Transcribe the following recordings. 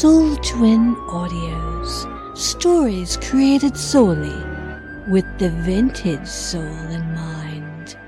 Soul Twin Audios. Stories created solely with the vintage soul in mind.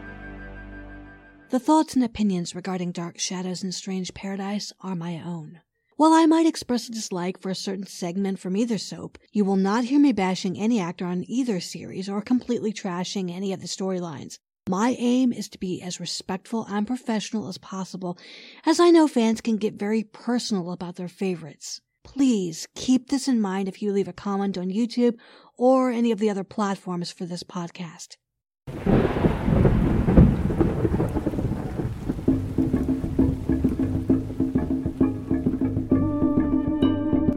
The thoughts and opinions regarding Dark Shadows and Strange Paradise are my own. While I might express a dislike for a certain segment from either soap, you will not hear me bashing any actor on either series or completely trashing any of the storylines. My aim is to be as respectful and professional as possible, as I know fans can get very personal about their favorites. Please keep this in mind if you leave a comment on YouTube or any of the other platforms for this podcast.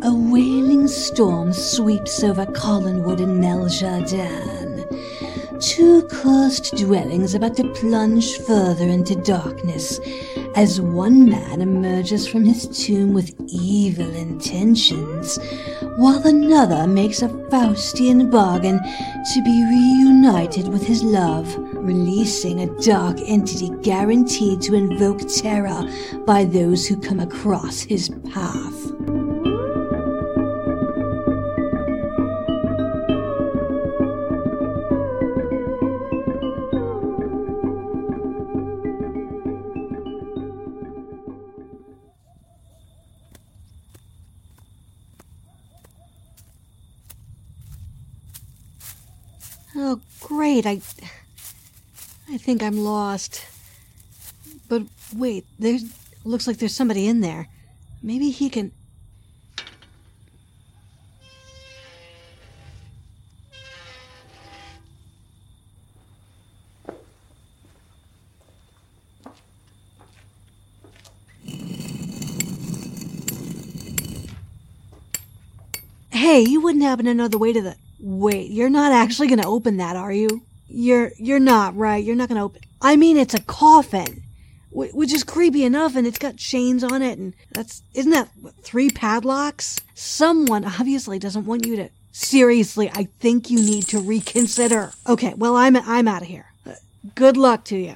A wailing storm sweeps over Collinwood and Maljardin. Two cursed dwellings about to plunge further into darkness as one man emerges from his tomb with evil intentions, while another makes a Faustian bargain to be reunited with his love, releasing a dark entity guaranteed to invoke terror by those who come across his path. Great. I I think I'm lost. But wait, there's looks like there's somebody in there. Maybe he can Hey, you wouldn't happen to know the way to the Wait, you're not actually going to open that, are you? You're you're not, right? You're not going to open. I mean, it's a coffin, which is creepy enough and it's got chains on it and that's isn't that what, three padlocks? Someone obviously doesn't want you to Seriously, I think you need to reconsider. Okay, well, I'm I'm out of here. Good luck to you.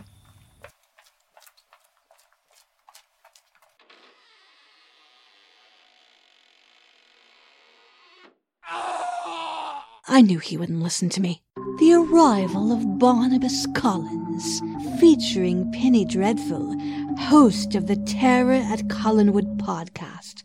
I knew he wouldn't listen to me. The arrival of Barnabas Collins, featuring Penny Dreadful, host of the Terror at Collinwood podcast.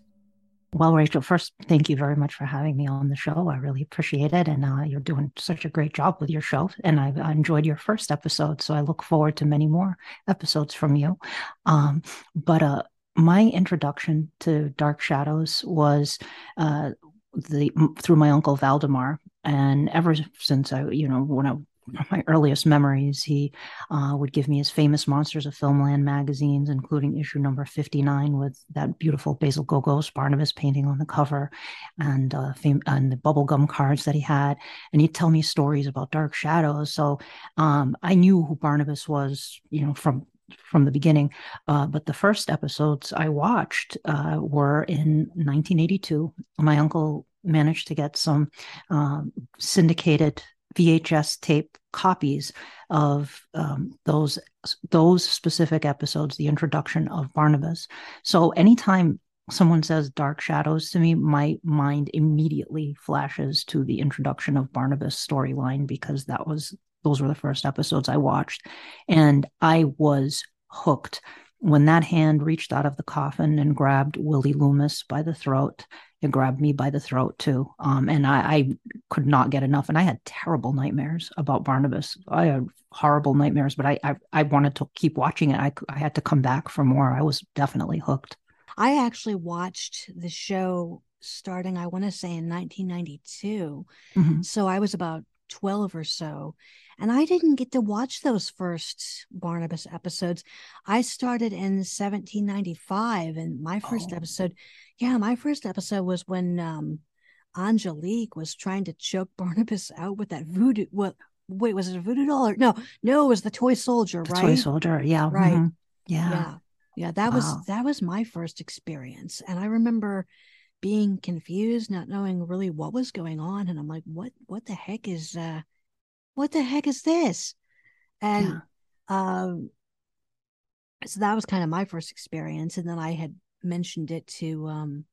Well, Rachel, first, thank you very much for having me on the show. I really appreciate it. And uh, you're doing such a great job with your show. And I, enjoyed your first episode. So I look forward to many more episodes from you. Um, but uh, my introduction to Dark Shadows was uh, the through my uncle Valdemar. And ever since I, you know, when I my earliest memories, he uh, would give me his famous Monsters of Filmland magazines, including issue number 59 with that beautiful Basil Gogos Barnabas painting on the cover and, uh, fam- and the bubblegum cards that he had. And he'd tell me stories about Dark Shadows. So um, I knew who Barnabas was, you know, from from the beginning. Uh, but the first episodes I watched uh, were in 1982. My uncle managed to get some um, syndicated VHS tape copies of um, those those specific episodes, the introduction of Barnabas. So anytime someone says dark shadows to me, my mind immediately flashes to the introduction of Barnabas storyline because that was those were the first episodes I watched, and I was hooked. When that hand reached out of the coffin and grabbed Willie Loomis by the throat, it grabbed me by the throat too. Um, and I, I, could not get enough. And I had terrible nightmares about Barnabas. I had horrible nightmares, but I, I, I wanted to keep watching it. I, I had to come back for more. I was definitely hooked. I actually watched the show starting, I want to say in 1992. Mm-hmm. So I was about 12 or so. And I didn't get to watch those first Barnabas episodes. I started in 1795, and my first oh. episode, yeah, my first episode was when um, Angelique was trying to choke Barnabas out with that voodoo. What? Wait, was it a voodoo doll? Or, no, no, it was the toy soldier, the right? Toy soldier, yeah, right, mm-hmm. yeah, yeah, yeah. That wow. was that was my first experience, and I remember being confused, not knowing really what was going on, and I'm like, what, what the heck is, uh, what the heck is this? And yeah. um, so that was kind of my first experience, and then I had mentioned it to um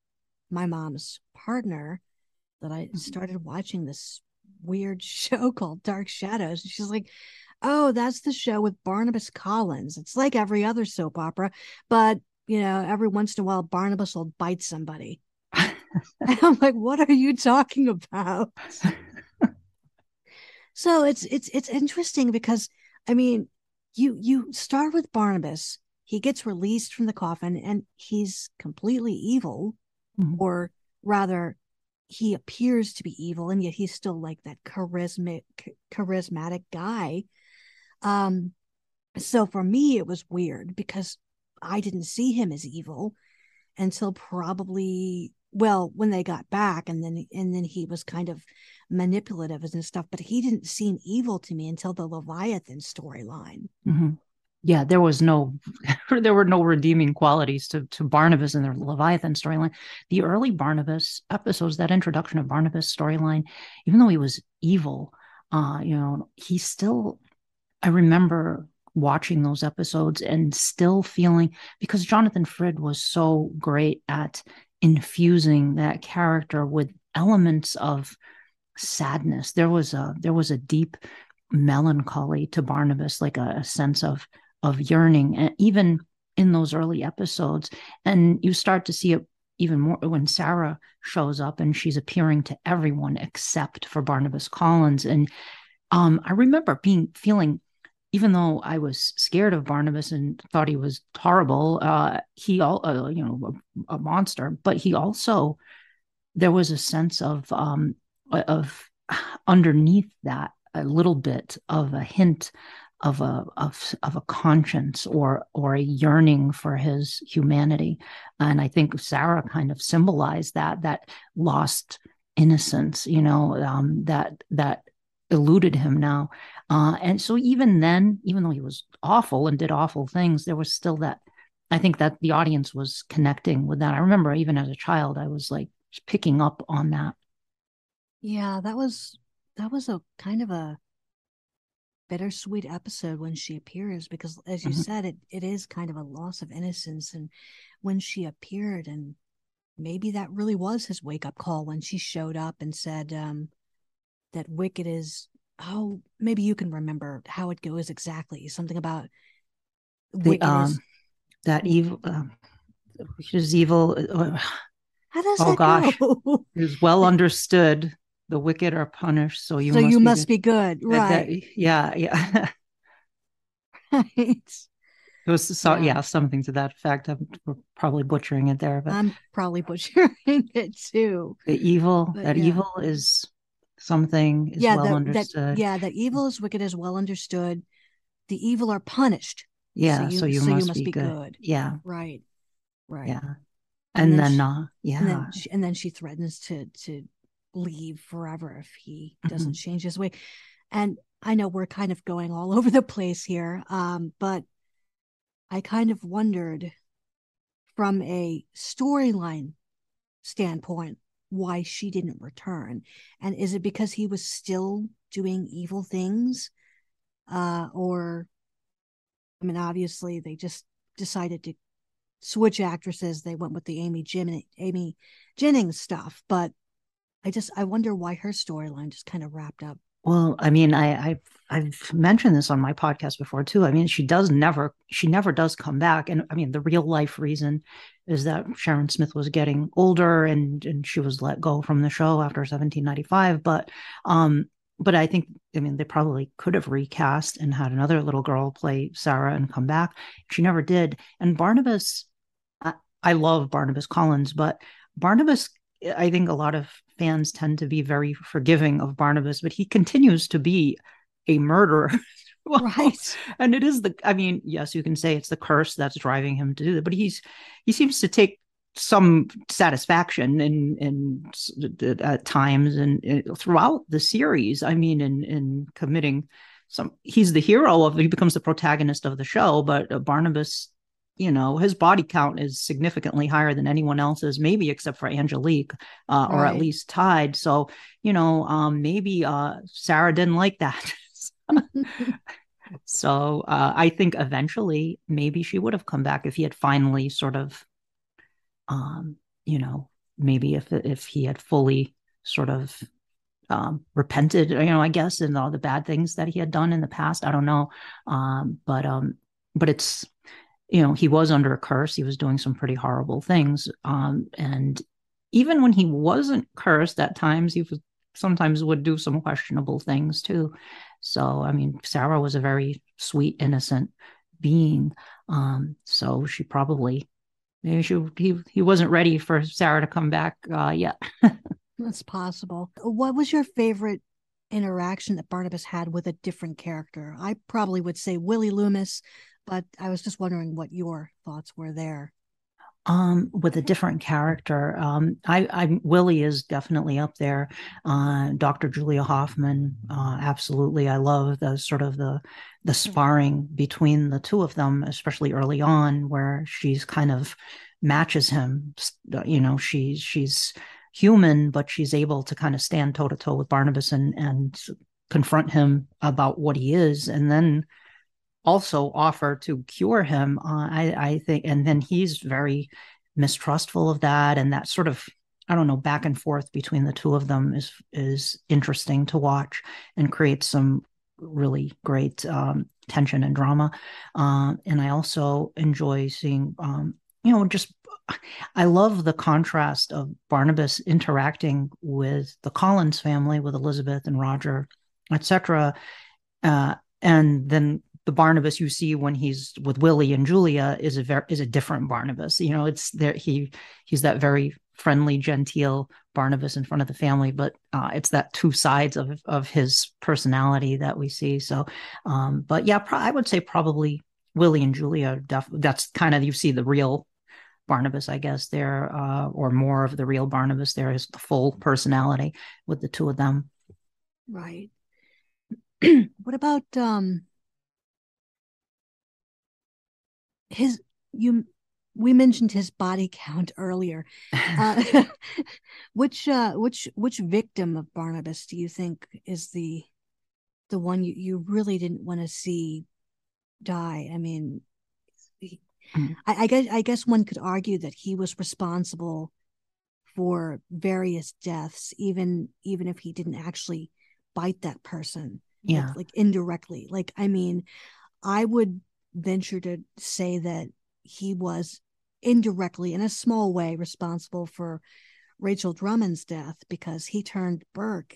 my mom's partner that I mm-hmm. started watching this weird show called Dark Shadows. And she's like, Oh, that's the show with Barnabas Collins. It's like every other soap opera, but you know, every once in a while Barnabas will bite somebody. and I'm like, what are you talking about? so it's it's it's interesting because I mean, you you start with Barnabas. He gets released from the coffin and he's completely evil, mm-hmm. or rather, he appears to be evil, and yet he's still like that charismatic charismatic guy. Um, so for me, it was weird because I didn't see him as evil until probably well when they got back and then and then he was kind of manipulative and stuff but he didn't seem evil to me until the leviathan storyline mm-hmm. yeah there was no there were no redeeming qualities to to barnabas in the leviathan storyline the early barnabas episodes that introduction of barnabas storyline even though he was evil uh you know he still i remember watching those episodes and still feeling because jonathan frid was so great at infusing that character with elements of sadness. There was a there was a deep melancholy to barnabas like a, a sense of of yearning and even in those early episodes. And you start to see it even more when sarah shows up and she's appearing to everyone except for barnabas collins. And um, i remember being feeling even though I was scared of Barnabas and thought he was horrible, uh, he all uh, you know a, a, monster, but he also there was a sense of um, of underneath that a little bit of a hint of a of of a conscience or or a yearning for his humanity, and I think Sarah kind of symbolized that that lost innocence, you know, um, that that eluded him now. Uh, and so even then, even though he was awful and did awful things, there was still that. I think that the audience was connecting with that. I remember even as a child, I was like picking up on that. Yeah, that was that was a kind of a bittersweet episode when she appears because as you mm-hmm. said it it is kind of a loss of innocence and when she appeared and maybe that really was his wake up call when she showed up and said um that wicked is oh maybe you can remember how it goes exactly something about the um that evil uh, which is evil uh, how does oh gosh go? is well understood the wicked are punished so you so must you be must good. be good right that, yeah yeah right it was so, yeah. yeah. something to that effect. I'm probably butchering it there, but I'm probably butchering it too. The evil, but that yeah. evil is something is yeah, well that, understood. That, yeah, that evil is wicked is well understood. The evil are punished. Yeah, so you, so you, so must, you must, be, be good. good. Yeah, right, right. Yeah, and, and then, then uh, yeah, and then, she, and then she threatens to to leave forever if he doesn't mm-hmm. change his way. And I know we're kind of going all over the place here, um, but I kind of wondered from a storyline standpoint why she didn't return. And is it because he was still doing evil things? Uh, or, I mean, obviously they just decided to switch actresses. They went with the Amy Jim Amy Jennings stuff, but I just I wonder why her storyline just kind of wrapped up well, I mean, I, I've I've mentioned this on my podcast before too. I mean, she does never she never does come back, and I mean, the real life reason is that Sharon Smith was getting older and and she was let go from the show after 1795. But um, but I think I mean they probably could have recast and had another little girl play Sarah and come back. She never did. And Barnabas, I, I love Barnabas Collins, but Barnabas I think a lot of fans tend to be very forgiving of Barnabas, but he continues to be a murderer. right. And it is the I mean, yes, you can say it's the curse that's driving him to do that, but he's he seems to take some satisfaction in in at times and, and throughout the series. I mean, in in committing some he's the hero of he becomes the protagonist of the show, but uh, Barnabas you know his body count is significantly higher than anyone else's maybe except for angelique uh, right. or at least tied so you know um, maybe uh, sarah didn't like that so uh, i think eventually maybe she would have come back if he had finally sort of um, you know maybe if if he had fully sort of um, repented, you know, I guess, and all the bad things that he had done in the past. I don't know, um, but um, but it's you know he was under a curse. He was doing some pretty horrible things, um, and even when he wasn't cursed, at times he was sometimes would do some questionable things too. So I mean, Sarah was a very sweet, innocent being. Um, so she probably maybe she he he wasn't ready for Sarah to come back uh, yet. That's possible. What was your favorite interaction that Barnabas had with a different character? I probably would say Willie Loomis, but I was just wondering what your thoughts were there. Um, with a different character, um, I, I Willie is definitely up there. Uh, Dr. Julia Hoffman, uh, absolutely. I love the sort of the the sparring between the two of them, especially early on, where she's kind of matches him. You know, she's she's human, but she's able to kind of stand toe to toe with Barnabas and and confront him about what he is, and then also offer to cure him. Uh, I I think, and then he's very mistrustful of that, and that sort of I don't know back and forth between the two of them is is interesting to watch and creates some really great um, tension and drama. Uh, and I also enjoy seeing um, you know just I love the contrast of Barnabas interacting with the Collins family, with Elizabeth and Roger, etc. Uh, and then the Barnabas you see when he's with Willie and Julia is a very is a different Barnabas. You know, it's there he he's that very friendly, genteel Barnabas in front of the family, but uh, it's that two sides of of his personality that we see. So, um, but yeah, pro- I would say probably Willie and Julia. Def- that's kind of you see the real Barnabas, I guess, there, uh, or more of the real Barnabas there is the full personality with the two of them. Right. what about um his you we mentioned his body count earlier. Uh, which uh which which victim of Barnabas do you think is the the one you, you really didn't want to see die? I mean, Mm. I, I guess I guess one could argue that he was responsible for various deaths, even even if he didn't actually bite that person. Yeah. Like, like indirectly. Like, I mean, I would venture to say that he was indirectly, in a small way, responsible for Rachel Drummond's death because he turned Burke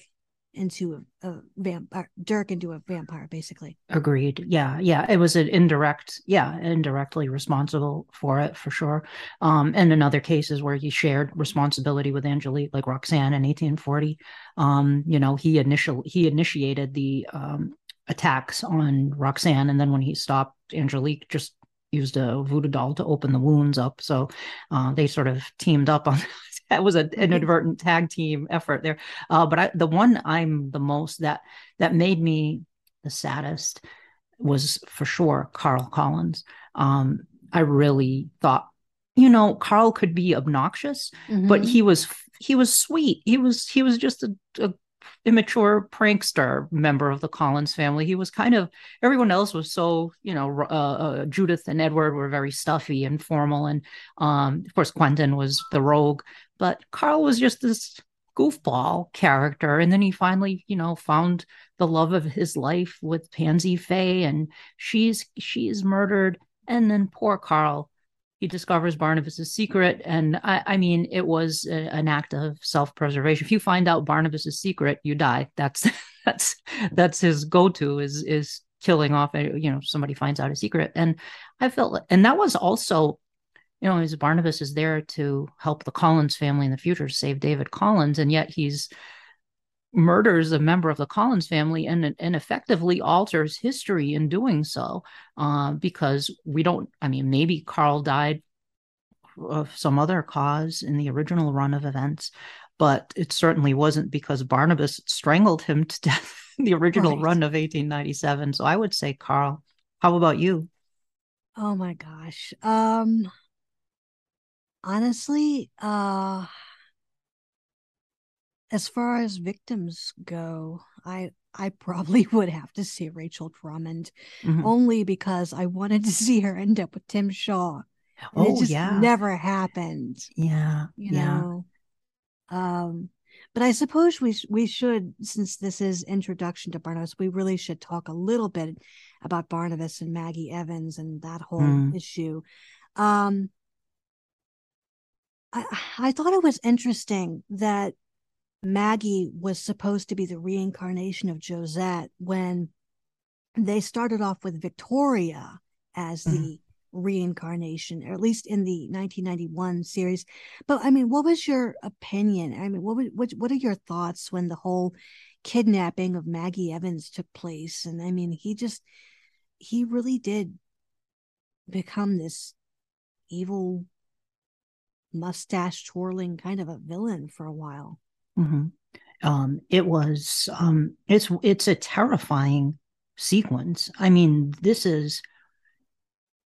into a, a vampire, Dirk into a vampire, basically. Agreed. Yeah, yeah. It was an indirect, yeah, indirectly responsible for it for sure. Um, and in other cases where he shared responsibility with Angelique, like Roxanne in 1840, um, you know, he initial he initiated the um, attacks on Roxanne, and then when he stopped, Angelique just used a voodoo doll to open the wounds up. So uh, they sort of teamed up on that was an mm-hmm. inadvertent tag team effort there. Uh, but I, the one I'm the most that that made me the saddest was for sure Carl Collins. Um, I really thought, you know, Carl could be obnoxious, mm-hmm. but he was he was sweet. He was he was just a, a immature prankster member of the Collins family. He was kind of everyone else was so you know uh, uh, Judith and Edward were very stuffy and formal, and um, of course Quentin was the rogue, but Carl was just this goofball character, and then he finally you know found the love of his life with Pansy Faye, and she's she's murdered, and then poor Carl he discovers Barnabas's secret, and I, I mean, it was a, an act of self-preservation. If you find out Barnabas's secret, you die. That's that's that's his go-to is is killing off. You know, somebody finds out a secret, and I felt, and that was also, you know, as Barnabas is there to help the Collins family in the future, save David Collins, and yet he's murders a member of the Collins family and, and effectively alters history in doing so. Uh, because we don't, I mean, maybe Carl died of some other cause in the original run of events, but it certainly wasn't because Barnabas strangled him to death in the original right. run of 1897. So I would say Carl. How about you? Oh my gosh. Um honestly, uh as far as victims go, I I probably would have to see Rachel Drummond, mm-hmm. only because I wanted to see her end up with Tim Shaw. And oh, it just yeah. never happened. Yeah. You yeah. know. Um, but I suppose we we should, since this is introduction to Barnabas, we really should talk a little bit about Barnabas and Maggie Evans and that whole mm. issue. Um, I I thought it was interesting that Maggie was supposed to be the reincarnation of Josette when they started off with Victoria as the mm-hmm. reincarnation, or at least in the 1991 series. But I mean, what was your opinion? I mean, what what what are your thoughts when the whole kidnapping of Maggie Evans took place? And I mean, he just he really did become this evil mustache twirling kind of a villain for a while. Mm-hmm. Um, it was um, it's it's a terrifying sequence. I mean, this is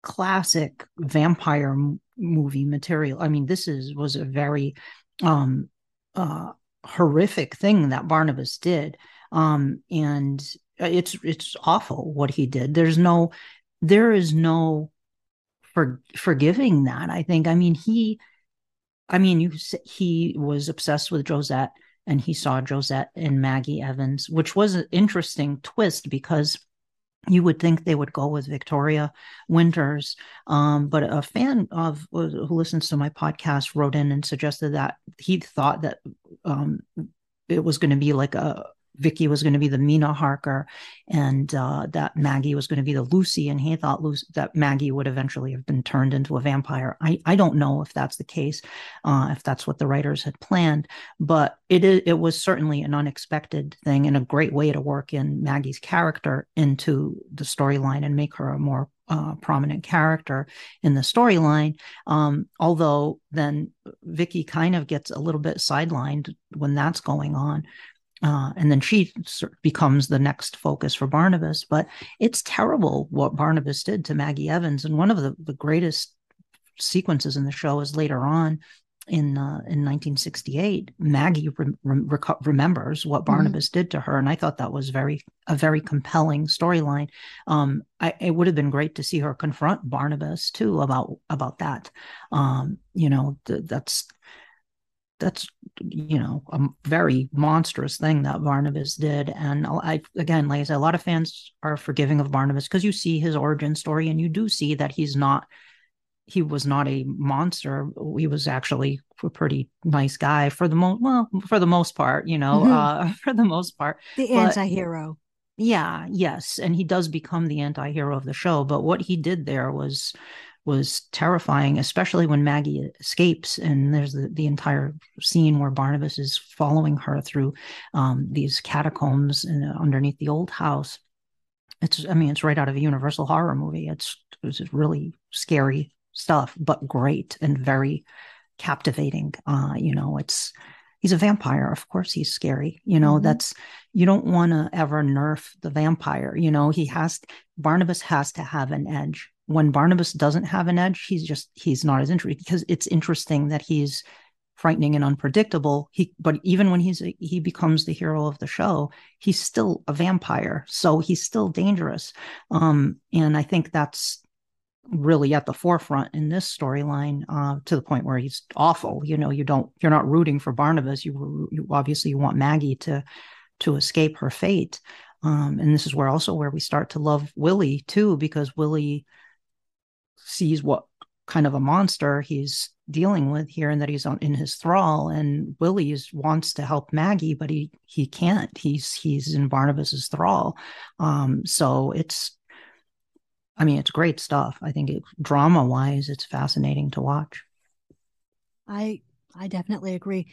classic vampire movie material. I mean, this is was a very um uh horrific thing that Barnabas did. Um and it's it's awful what he did. There's no there is no for forgiving that. I think I mean he I mean you he was obsessed with Josette and he saw Josette and Maggie Evans, which was an interesting twist because you would think they would go with Victoria Winters. Um, but a fan of who listens to my podcast wrote in and suggested that he thought that um, it was going to be like a Vicky was going to be the Mina Harker, and uh, that Maggie was going to be the Lucy, and he thought Lucy, that Maggie would eventually have been turned into a vampire. I, I don't know if that's the case, uh, if that's what the writers had planned, but it it was certainly an unexpected thing and a great way to work in Maggie's character into the storyline and make her a more uh, prominent character in the storyline. Um, although then Vicky kind of gets a little bit sidelined when that's going on. Uh, and then she becomes the next focus for Barnabas. But it's terrible what Barnabas did to Maggie Evans. And one of the, the greatest sequences in the show is later on in uh, in 1968. Maggie re- re- remembers what mm-hmm. Barnabas mm-hmm. did to her, and I thought that was very a very compelling storyline. Um, I, it would have been great to see her confront Barnabas too about about that. Um, you know, th- that's that's you know a very monstrous thing that Barnabas did. And I again, like I said, a lot of fans are forgiving of Barnabas because you see his origin story and you do see that he's not he was not a monster. He was actually a pretty nice guy for the most well for the most part, you know, mm-hmm. uh, for the most part. The but, anti-hero. Yeah, yes, and he does become the anti-hero of the show, but what he did there was was terrifying, especially when Maggie escapes. And there's the, the entire scene where Barnabas is following her through um, these catacombs in, underneath the old house. It's, I mean, it's right out of a Universal horror movie. It's, it's really scary stuff, but great and very captivating. Uh, you know, it's, he's a vampire. Of course, he's scary. You know, mm-hmm. that's, you don't want to ever nerf the vampire. You know, he has, Barnabas has to have an edge when Barnabas doesn't have an edge, he's just he's not as interesting because it's interesting that he's frightening and unpredictable. He but even when he's a, he becomes the hero of the show, he's still a vampire, so he's still dangerous. Um, and I think that's really at the forefront in this storyline uh, to the point where he's awful. You know, you don't you're not rooting for Barnabas. You, you obviously you want Maggie to to escape her fate. Um, and this is where also where we start to love Willie too, because Willie sees what kind of a monster he's dealing with here and that he's on in his thrall and Willie wants to help Maggie but he he can't. He's he's in Barnabas's thrall. Um so it's I mean it's great stuff. I think it drama wise it's fascinating to watch. I I definitely agree.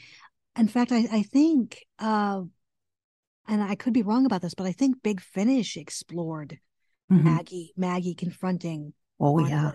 In fact I I think uh and I could be wrong about this but I think Big Finish explored mm-hmm. Maggie Maggie confronting Oh yeah.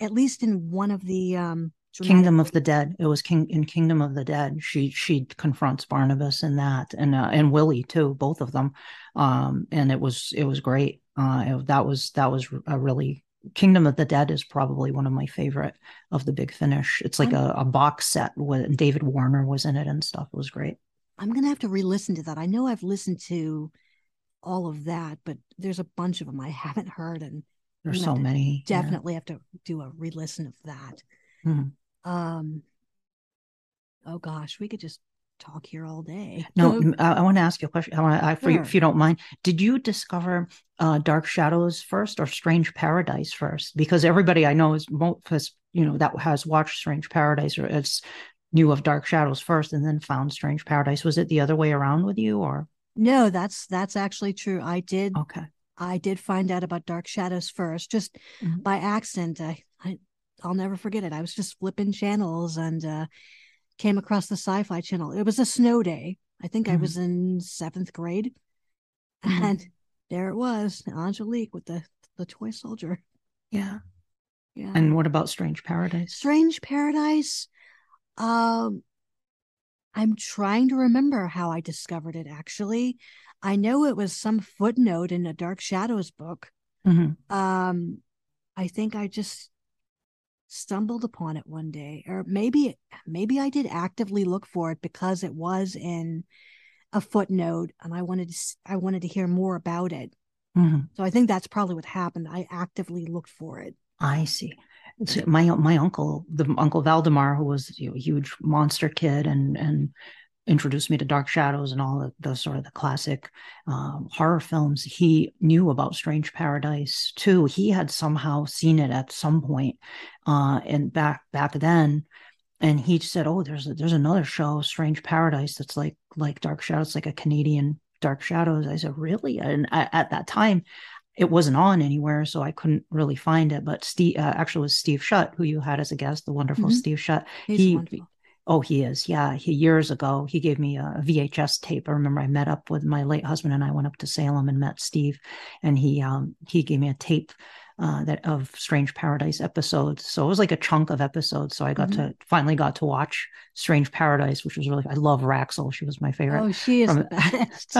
At least in one of the um Kingdom of the Dead. It was King in Kingdom of the Dead. She she confronts Barnabas in that, and uh, and Willie too, both of them. Um, and it was it was great. Uh, it, that was that was a really Kingdom of the Dead is probably one of my favorite of the Big Finish. It's like a, a, box set with David Warner was in it and stuff. It was great. I'm gonna have to re-listen to that. I know I've listened to all of that, but there's a bunch of them I haven't heard, and there's so many. Definitely yeah. have to do a re-listen of that. Mm-hmm. Um. Oh gosh, we could just talk here all day. No, I, I want to ask you a question. I want, I, for sure. you, if you don't mind. Did you discover uh, Dark Shadows first or Strange Paradise first? Because everybody I know is has you know that has watched Strange Paradise or it's knew of Dark Shadows first and then found Strange Paradise. Was it the other way around with you, or no? That's that's actually true. I did. Okay. I did find out about Dark Shadows first, just mm-hmm. by accident. I, I I'll never forget it. I was just flipping channels and uh, came across the Sci-Fi Channel. It was a snow day. I think mm-hmm. I was in seventh grade, mm-hmm. and there it was, Angelique with the the toy soldier. Yeah, yeah. And what about Strange Paradise? Strange Paradise. Um, I'm trying to remember how I discovered it. Actually, I know it was some footnote in a Dark Shadows book. Mm-hmm. Um, I think I just stumbled upon it one day or maybe maybe I did actively look for it because it was in a footnote and I wanted to I wanted to hear more about it. Mm-hmm. So I think that's probably what happened. I actively looked for it. I see. My my uncle, the Uncle Valdemar, who was you know, a huge monster kid and and introduced me to Dark Shadows and all the, the sort of the classic um, horror films. He knew about Strange Paradise too. He had somehow seen it at some point, uh, and back back then, and he said, "Oh, there's a, there's another show, Strange Paradise, that's like like Dark Shadows, like a Canadian Dark Shadows." I said, "Really?" And I, at that time, it wasn't on anywhere, so I couldn't really find it. But Steve, uh, actually, was Steve Shutt, who you had as a guest, the wonderful mm-hmm. Steve Shutt. He's he wonderful. Oh, he is. Yeah. He years ago, he gave me a VHS tape. I remember I met up with my late husband and I went up to Salem and met Steve and he um he gave me a tape uh, that of Strange Paradise episodes. So it was like a chunk of episodes. So I got mm-hmm. to finally got to watch Strange Paradise, which was really I love Raxl. She was my favorite. Oh, she is from, the best.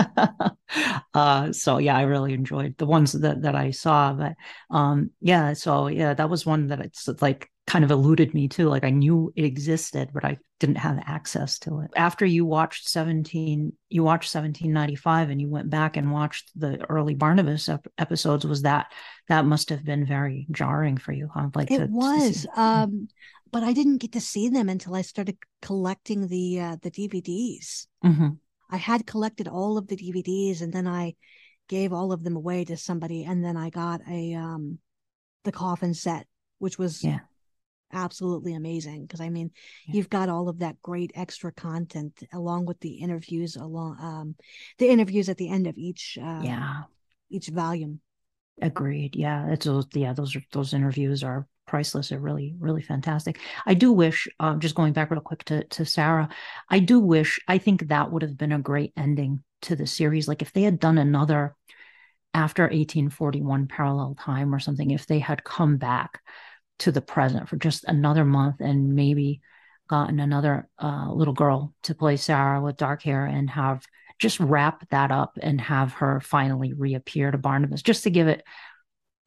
uh, so yeah, I really enjoyed the ones that that I saw. But um, yeah, so yeah, that was one that it's like kind of eluded me too. Like I knew it existed, but I didn't have access to it. After you watched 17, you watched 1795 and you went back and watched the early Barnabas ep- episodes. Was that, that must have been very jarring for you, huh? Like it to, was. To um, but I didn't get to see them until I started collecting the, uh, the DVDs. Mm-hmm. I had collected all of the DVDs and then I gave all of them away to somebody. And then I got a, um, the coffin set, which was yeah absolutely amazing because I mean, yeah. you've got all of that great extra content along with the interviews along um the interviews at the end of each uh, yeah each volume. Agreed. Yeah, it's those yeah those are those interviews are priceless. They're really really fantastic. I do wish um just going back real quick to to Sarah, I do wish I think that would have been a great ending to the series. Like if they had done another after 1841 parallel time or something if they had come back to the present for just another month and maybe gotten another uh, little girl to play Sarah with dark hair and have just wrap that up and have her finally reappear to Barnabas just to give it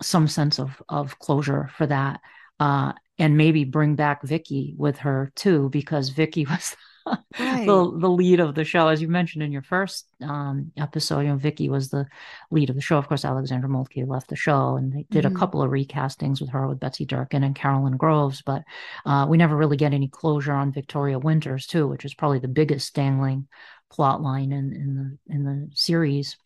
some sense of of closure for that uh, and maybe bring back Vicky with her too because Vicky was right. the the lead of the show, as you mentioned in your first um, episode. You know, Vicky was the lead of the show. Of course, Alexandra Moltke left the show, and they did mm-hmm. a couple of recastings with her with Betsy Durkin and Carolyn Groves. But uh, we never really get any closure on Victoria Winters too, which is probably the biggest dangling plot line in in the in the series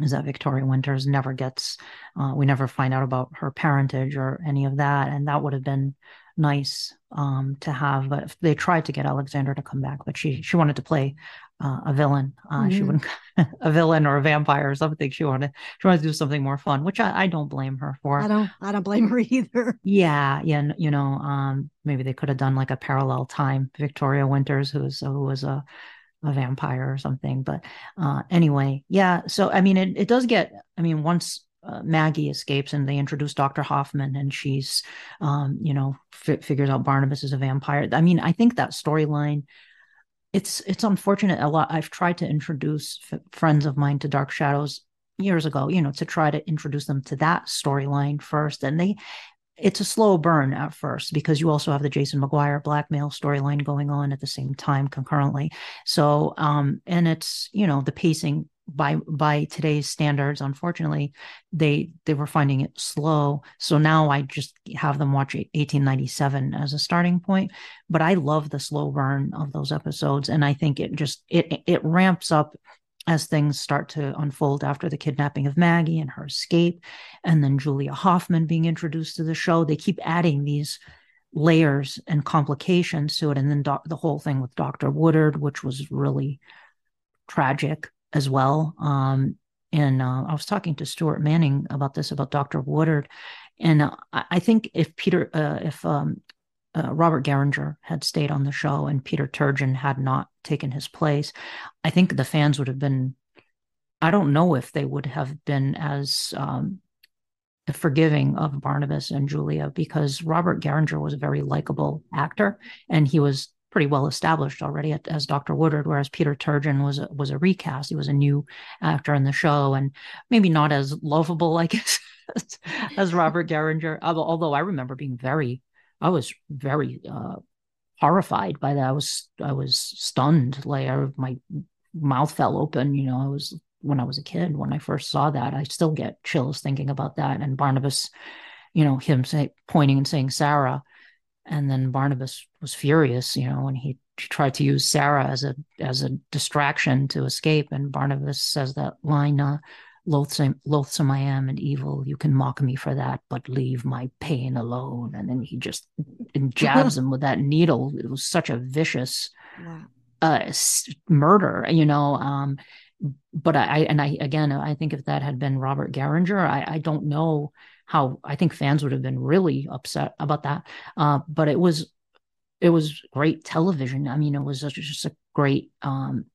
is that Victoria Winters never gets, uh, we never find out about her parentage or any of that. And that would have been nice um, to have. But they tried to get Alexandra to come back, but she she wanted to play uh, a villain. Uh, mm-hmm. She wouldn't a villain or a vampire or something. She wanted she wanted to do something more fun, which I, I don't blame her for. I don't I don't blame her either. Yeah, yeah. You know, um, maybe they could have done like a parallel time. Victoria Winters, who's who was a a vampire or something. But uh, anyway, yeah. So I mean, it it does get. I mean, once uh, Maggie escapes and they introduce Dr. Hoffman and she's, um, you know, f- figures out Barnabas is a vampire. I mean, I think that storyline, it's it's unfortunate. A lot. I've tried to introduce f- friends of mine to Dark Shadows years ago, you know, to try to introduce them to that storyline first, and they. It's a slow burn at first because you also have the Jason McGuire blackmail storyline going on at the same time concurrently. So, um, and it's you know the pacing by by today's standards unfortunately they they were finding it slow so now i just have them watch 1897 as a starting point but i love the slow burn of those episodes and i think it just it it ramps up as things start to unfold after the kidnapping of Maggie and her escape, and then Julia Hoffman being introduced to the show, they keep adding these layers and complications to it. And then doc- the whole thing with Dr. Woodard, which was really tragic as well. Um, and uh, I was talking to Stuart Manning about this, about Dr. Woodard. And uh, I think if Peter, uh, if um, uh, Robert Gerringer had stayed on the show and Peter Turgeon had not taken his place, I think the fans would have been. I don't know if they would have been as um, forgiving of Barnabas and Julia because Robert Gerringer was a very likable actor and he was pretty well established already as Dr. Woodard, whereas Peter Turgeon was a, was a recast. He was a new actor in the show and maybe not as lovable, I guess, as, as Robert Gerringer. Although I remember being very I was very uh, horrified by that. I was I was stunned. Like I, my mouth fell open. You know, I was when I was a kid when I first saw that. I still get chills thinking about that. And Barnabas, you know, him say, pointing and saying Sarah, and then Barnabas was furious. You know, when he tried to use Sarah as a as a distraction to escape, and Barnabas says that line. Uh, loathsome, loathsome I am and evil. You can mock me for that, but leave my pain alone. And then he just jabs him with that needle. It was such a vicious wow. uh, murder, you know. Um, but I, and I again, I think if that had been Robert Gerringer, I, I don't know how. I think fans would have been really upset about that. Uh, but it was, it was great television. I mean, it was just a great um,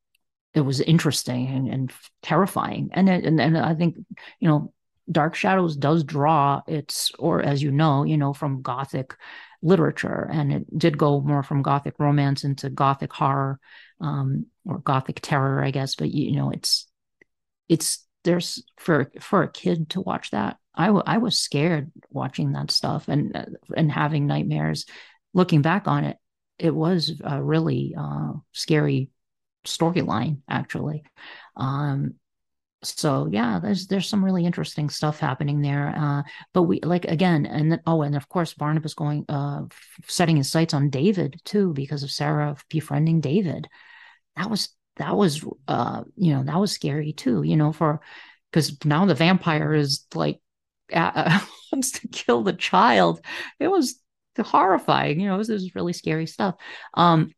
it was interesting and, and terrifying. And, and and I think you know, Dark Shadows does draw its, or as you know, you know, from Gothic literature, and it did go more from Gothic romance into Gothic horror, um, or Gothic terror, I guess. But you know, it's it's there's for for a kid to watch that. I, w- I was scared watching that stuff and and having nightmares. Looking back on it, it was a really uh, scary storyline actually um so yeah there's there's some really interesting stuff happening there uh but we like again and then, oh and of course barnabas going uh setting his sights on david too because of sarah befriending david that was that was uh you know that was scary too you know for because now the vampire is like uh, wants to kill the child. It was horrifying you know this is really scary stuff. Um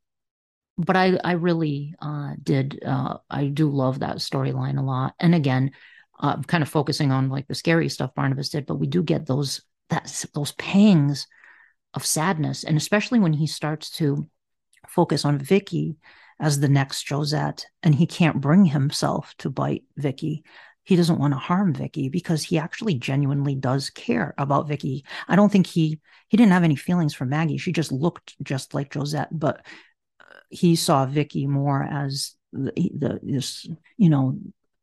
but I I really uh, did uh, I do love that storyline a lot. And again, uh, kind of focusing on like the scary stuff Barnabas did, but we do get those that those pangs of sadness, and especially when he starts to focus on Vicky as the next Josette, and he can't bring himself to bite Vicky. He doesn't want to harm Vicky because he actually genuinely does care about Vicky. I don't think he he didn't have any feelings for Maggie. She just looked just like Josette, but he saw Vicky more as the, the this you know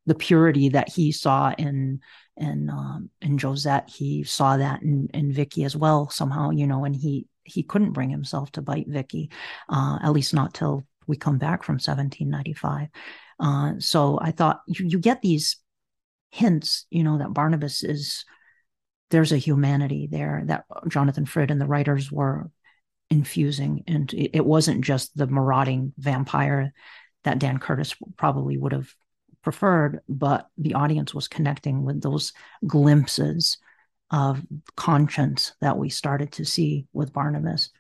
the purity that he saw in in um, in Josette. He saw that in in Vicky as well somehow, you know, and he he couldn't bring himself to bite Vicky, uh, at least not till we come back from 1795. Uh, so I thought you, you get these hints, you know, that Barnabas is there's a humanity there that Jonathan Frid and the writers were infusing and it wasn't just the marauding vampire that Dan Curtis probably would have preferred, but the audience was connecting with those glimpses of conscience that we started to see with Barnabas.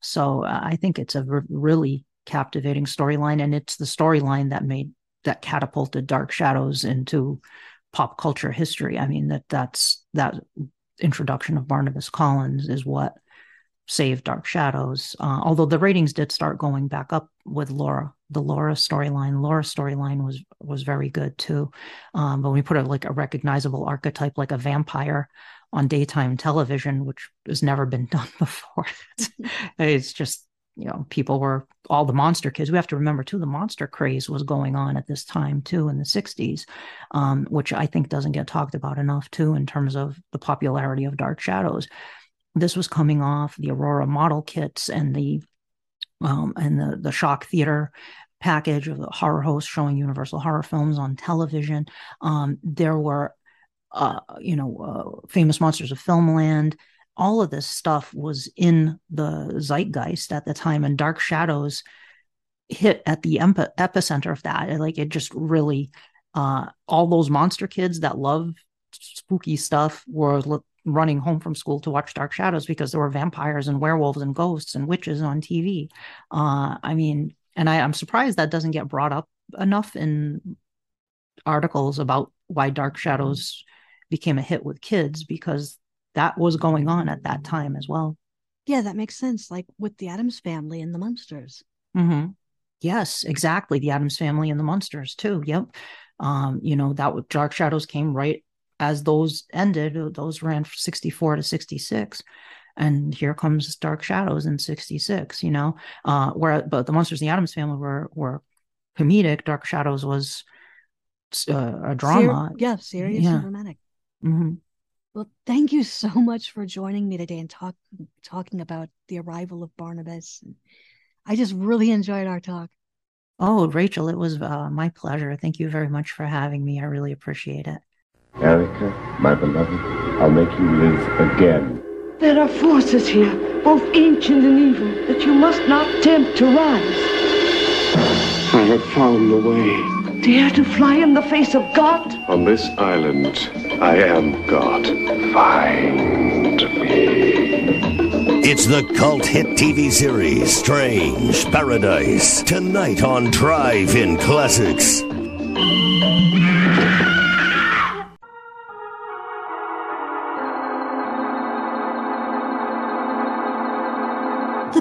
So uh, I think it's a really captivating storyline, and it's the storyline that made that catapulted Dark Shadows into pop culture history. I mean that that's that introduction of Barnabas Collins is what saved Dark Shadows. Uh, although the ratings did start going back up with Laura, the Laura storyline. Laura storyline was was very good too. Um, but when we put a like a recognizable archetype like a vampire on daytime television, which has never been done before, it's just you know people were all the monster kids we have to remember too the monster craze was going on at this time too in the 60s um, which i think doesn't get talked about enough too in terms of the popularity of dark shadows this was coming off the Aurora model kits and the um, and the the shock theater package of the horror host showing Universal horror films on television. Um, there were, uh, you know, uh, famous monsters of filmland. All of this stuff was in the zeitgeist at the time, and Dark Shadows hit at the epicenter of that. Like it just really, uh, all those monster kids that love spooky stuff were running home from school to watch Dark Shadows because there were vampires and werewolves and ghosts and witches on TV. Uh, I mean, and I, I'm surprised that doesn't get brought up enough in articles about why Dark Shadows became a hit with kids because that was going on at that time as well. Yeah, that makes sense. Like with the Addams family and the Munsters. Mm-hmm. Yes, exactly. The Addams family and the Munsters too. Yep. Um, you know, that Dark Shadows came right as those ended. Those ran from 64 to 66 and here comes Dark Shadows in '66. You know, uh, where but the Munsters in the Addams Family were were comedic. Dark Shadows was uh, a drama. Ser- yeah, serious yeah. and dramatic. Mm-hmm. Well, thank you so much for joining me today and talk talking about the arrival of Barnabas. I just really enjoyed our talk. Oh, Rachel, it was uh, my pleasure. Thank you very much for having me. I really appreciate it. Erica, my beloved, I'll make you live again. There are forces here, both ancient and evil, that you must not tempt to rise. I have found the way. Dare to fly in the face of God? On this island, I am God. Find me. It's the cult hit TV series Strange Paradise. Tonight on Drive In Classics.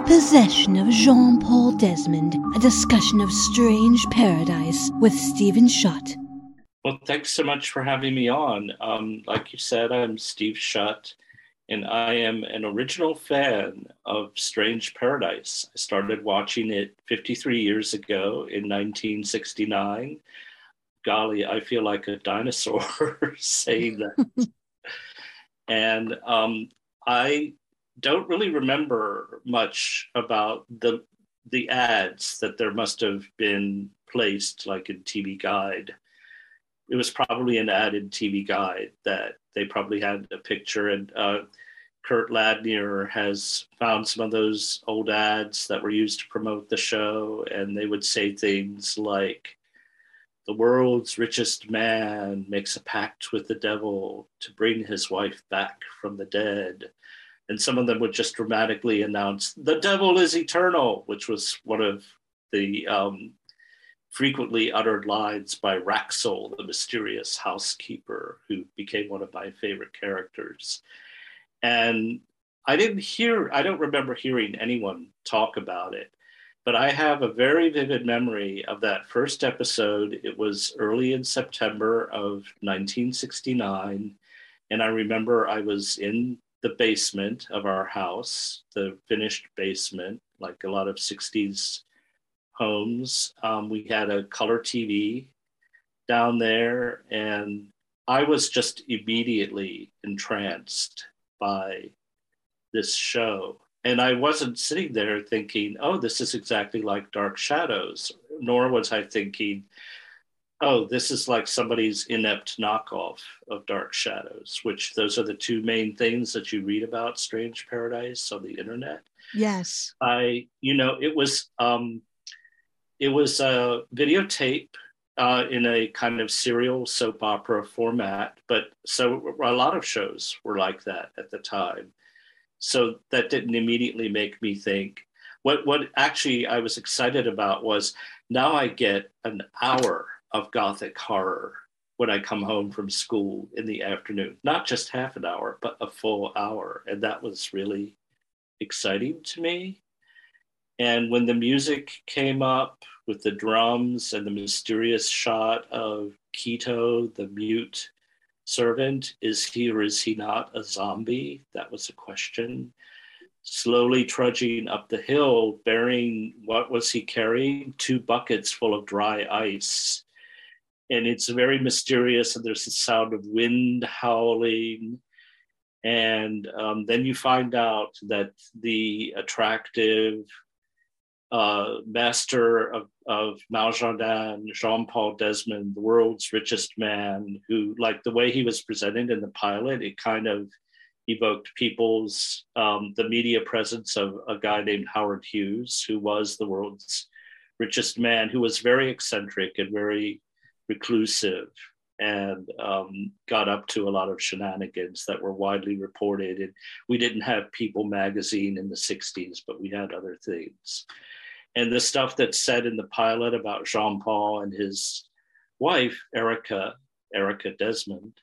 Possession of Jean Paul Desmond, a discussion of Strange Paradise with Stephen Schutt. Well, thanks so much for having me on. Um, like you said, I'm Steve Schutt, and I am an original fan of Strange Paradise. I started watching it 53 years ago in 1969. Golly, I feel like a dinosaur saying that. and um, I don't really remember much about the the ads that there must have been placed like in TV Guide. It was probably an added TV Guide that they probably had a picture and uh, Kurt Ladnier has found some of those old ads that were used to promote the show, and they would say things like, The world's richest man makes a pact with the devil to bring his wife back from the dead and some of them would just dramatically announce the devil is eternal which was one of the um, frequently uttered lines by Raxl, the mysterious housekeeper, who became one of my favorite characters. And I didn't hear, I don't remember hearing anyone talk about it, but I have a very vivid memory of that first episode. It was early in September of 1969. And I remember I was in the basement of our house, the finished basement, like a lot of 60s homes. Um, we had a color TV down there, and I was just immediately entranced by this show. And I wasn't sitting there thinking, oh, this is exactly like Dark Shadows, nor was I thinking, oh, this is like somebody's inept knockoff of Dark Shadows, which those are the two main things that you read about Strange Paradise on the internet. Yes. I, you know, it was um it was a videotape uh, in a kind of serial soap opera format, but so a lot of shows were like that at the time. So that didn't immediately make me think. What what actually I was excited about was now I get an hour of Gothic horror when I come home from school in the afternoon. Not just half an hour, but a full hour. And that was really exciting to me. And when the music came up with the drums and the mysterious shot of Quito, the mute servant, is he or is he not a zombie? That was a question. Slowly trudging up the hill, bearing what was he carrying? Two buckets full of dry ice and it's very mysterious and there's the sound of wind howling. And um, then you find out that the attractive uh, master of, of Maljardin, Jean Paul Desmond, the world's richest man, who, like the way he was presented in the pilot, it kind of evoked people's, um, the media presence of a guy named Howard Hughes, who was the world's richest man, who was very eccentric and very reclusive and um, got up to a lot of shenanigans that were widely reported. And we didn't have People magazine in the 60s, but we had other things. And the stuff that's said in the pilot about Jean Paul and his wife, Erica, Erica Desmond,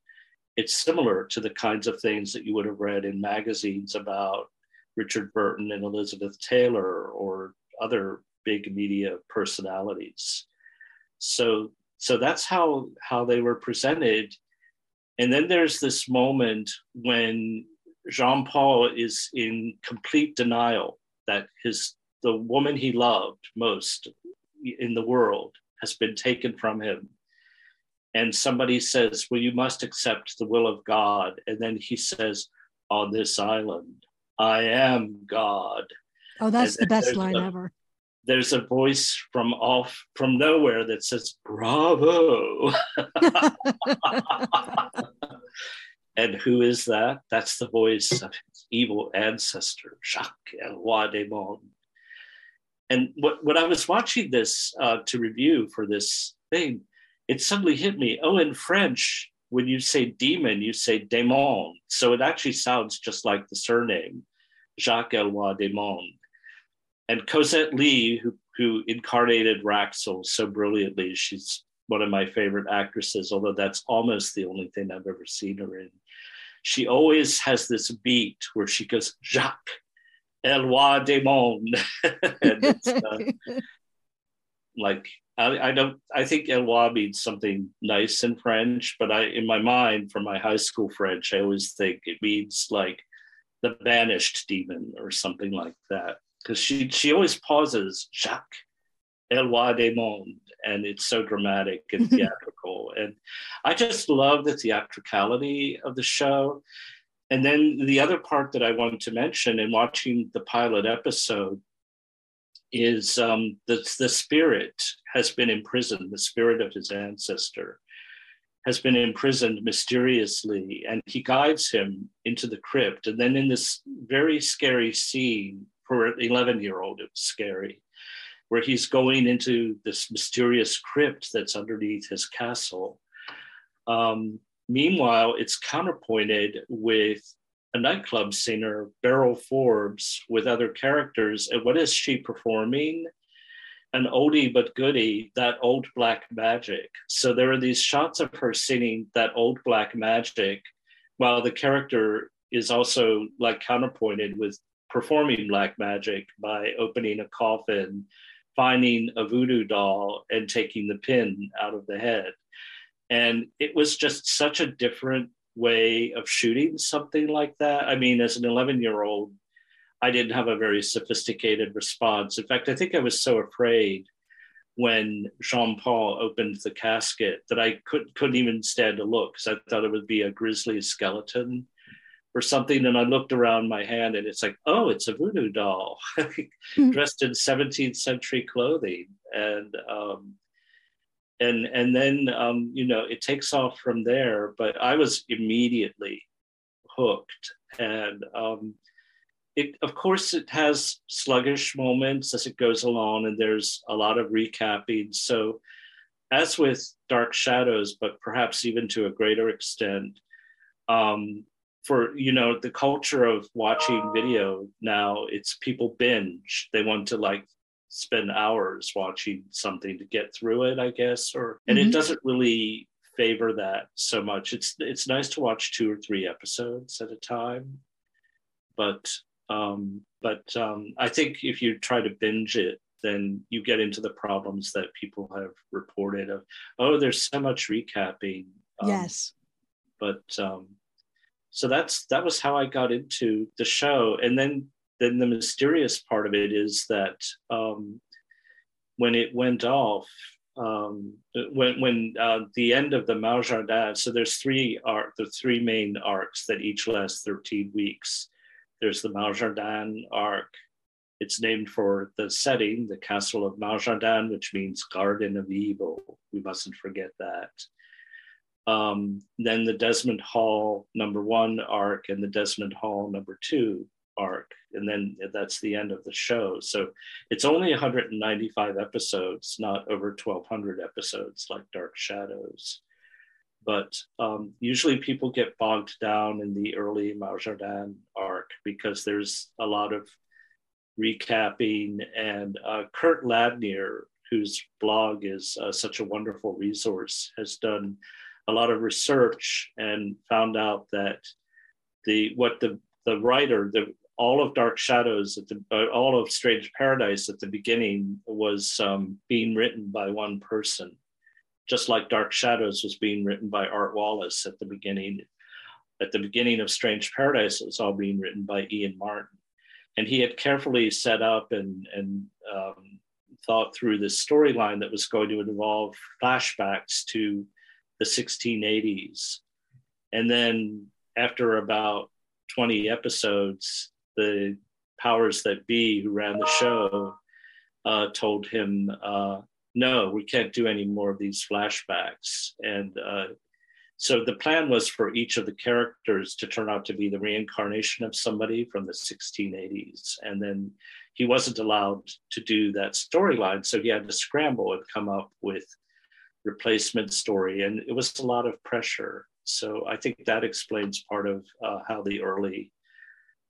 it's similar to the kinds of things that you would have read in magazines about Richard Burton and Elizabeth Taylor or other big media personalities. So so that's how how they were presented. And then there's this moment when jean paul is in complete denial that his the woman he loved most in the world has been taken from him. And somebody says well you must accept the will of god. And then he says on this island i am god. Oh that's the best line a, ever there's a voice from off from nowhere that says bravo. And who is that? That's the voice of his evil ancestor jacques Eloi Desmondes and what, when i was watching this uh, to review for this thing it suddenly hit me oh in french when you say demon you say démon. So it actually sounds just like the surname jacques Eloi Desmondes and Cosette Lee, who, who incarnated Raxl so brilliantly, she's one of my favorite actresses, although that's almost the only thing I've ever seen her in. She always has this beat where she goes, Jacques, Eloi Desmondes. and it's uh, like, I, I, don't, I think Eloi means something nice in French, but I, in my mind, from my high school French, I always think it means like the banished demon or something like that because she she always pauses Jacques Eloi Desmondes, and it's so dramatic and theatrical. and I just love the theatricality of the show. And then the other part that I wanted to mention in watching the pilot episode is um, the, the spirit has been imprisoned, the spirit of his ancestor has been imprisoned mysteriously, and he guides him into the crypt. And then in this very scary scene, for an 11 year old, it was scary, where he's going into this mysterious crypt that's underneath his castle. Um, meanwhile, it's counterpointed with a nightclub singer, Beryl Forbes, with other characters. And what is she performing? An oldie but goodie, that old black magic. So there are these shots of her singing that old black magic, while the character is also like counterpointed with performing black magic by opening a coffin, finding a voodoo doll, and taking the pin out of the head. And it was just such a different way of shooting something like that. I mean, as an 11 year old, I didn't have a very sophisticated response. In fact, I think I was so afraid when Jean Paul opened the casket that I could, couldn't even stand to look because I thought it would be a grisly skeleton or something and i looked around my hand and it's like oh it's a voodoo doll hmm. dressed in 17th century clothing. And um, and and then um, you know it takes off from there but i was immediately hooked. And um, it of course it has sluggish moments as it goes along and there's a lot of recapping. So as with dark shadows but perhaps even to a greater extent um, for you know the culture of watching video now it's people binge. They want to like spend hours watching something to get through it i guess or and mm-hmm. it doesn't really favor that so much. It's it's nice to watch two or three episodes at a time but um but um i think if you try to binge it then you get into the problems that people have reported of oh there's so much recapping um, yes. but um so that's that was how I got into the show. And then then the mysterious part of it is that um, when it went off, um, when when uh, the end of the Maljardin, so there's three arc, the three main arcs that each last 13 weeks. There's the Maljardin arc, It's named for the setting, the castle of Maljardin, which means garden of evil. We mustn't forget that. Um, then the Desmond Hall number one arc and the Desmond Hall number two arc. And then that's the end of the show. So it's only 195 episodes, not over 1,200 episodes like Dark Shadows. But um, usually people get bogged down in the early Maljardin arc because there's a lot of recapping. And uh, Kurt Ladnier, whose blog is uh, such a wonderful resource, has done a lot of research and found out that the what the the writer the all of Dark Shadows at the uh, all of Strange Paradise at the beginning was um, being written by one person, just like Dark Shadows was being written by Art Wallace at the beginning. At the beginning of Strange Paradise, it was all being written by Ian Martin, and he had carefully set up and and um, thought through this storyline that was going to involve flashbacks to the 1680s, and then after about 20 episodes, the powers that be who ran the show uh, told him, uh, no, we can't do any more of these flashbacks. And uh, so the plan was for each of the characters to turn out to be the reincarnation of somebody from the 1680s. And then he wasn't allowed to do that storyline. So he had to scramble and come up with replacement story. And it was a lot of pressure. So I think that explains part of uh, how the early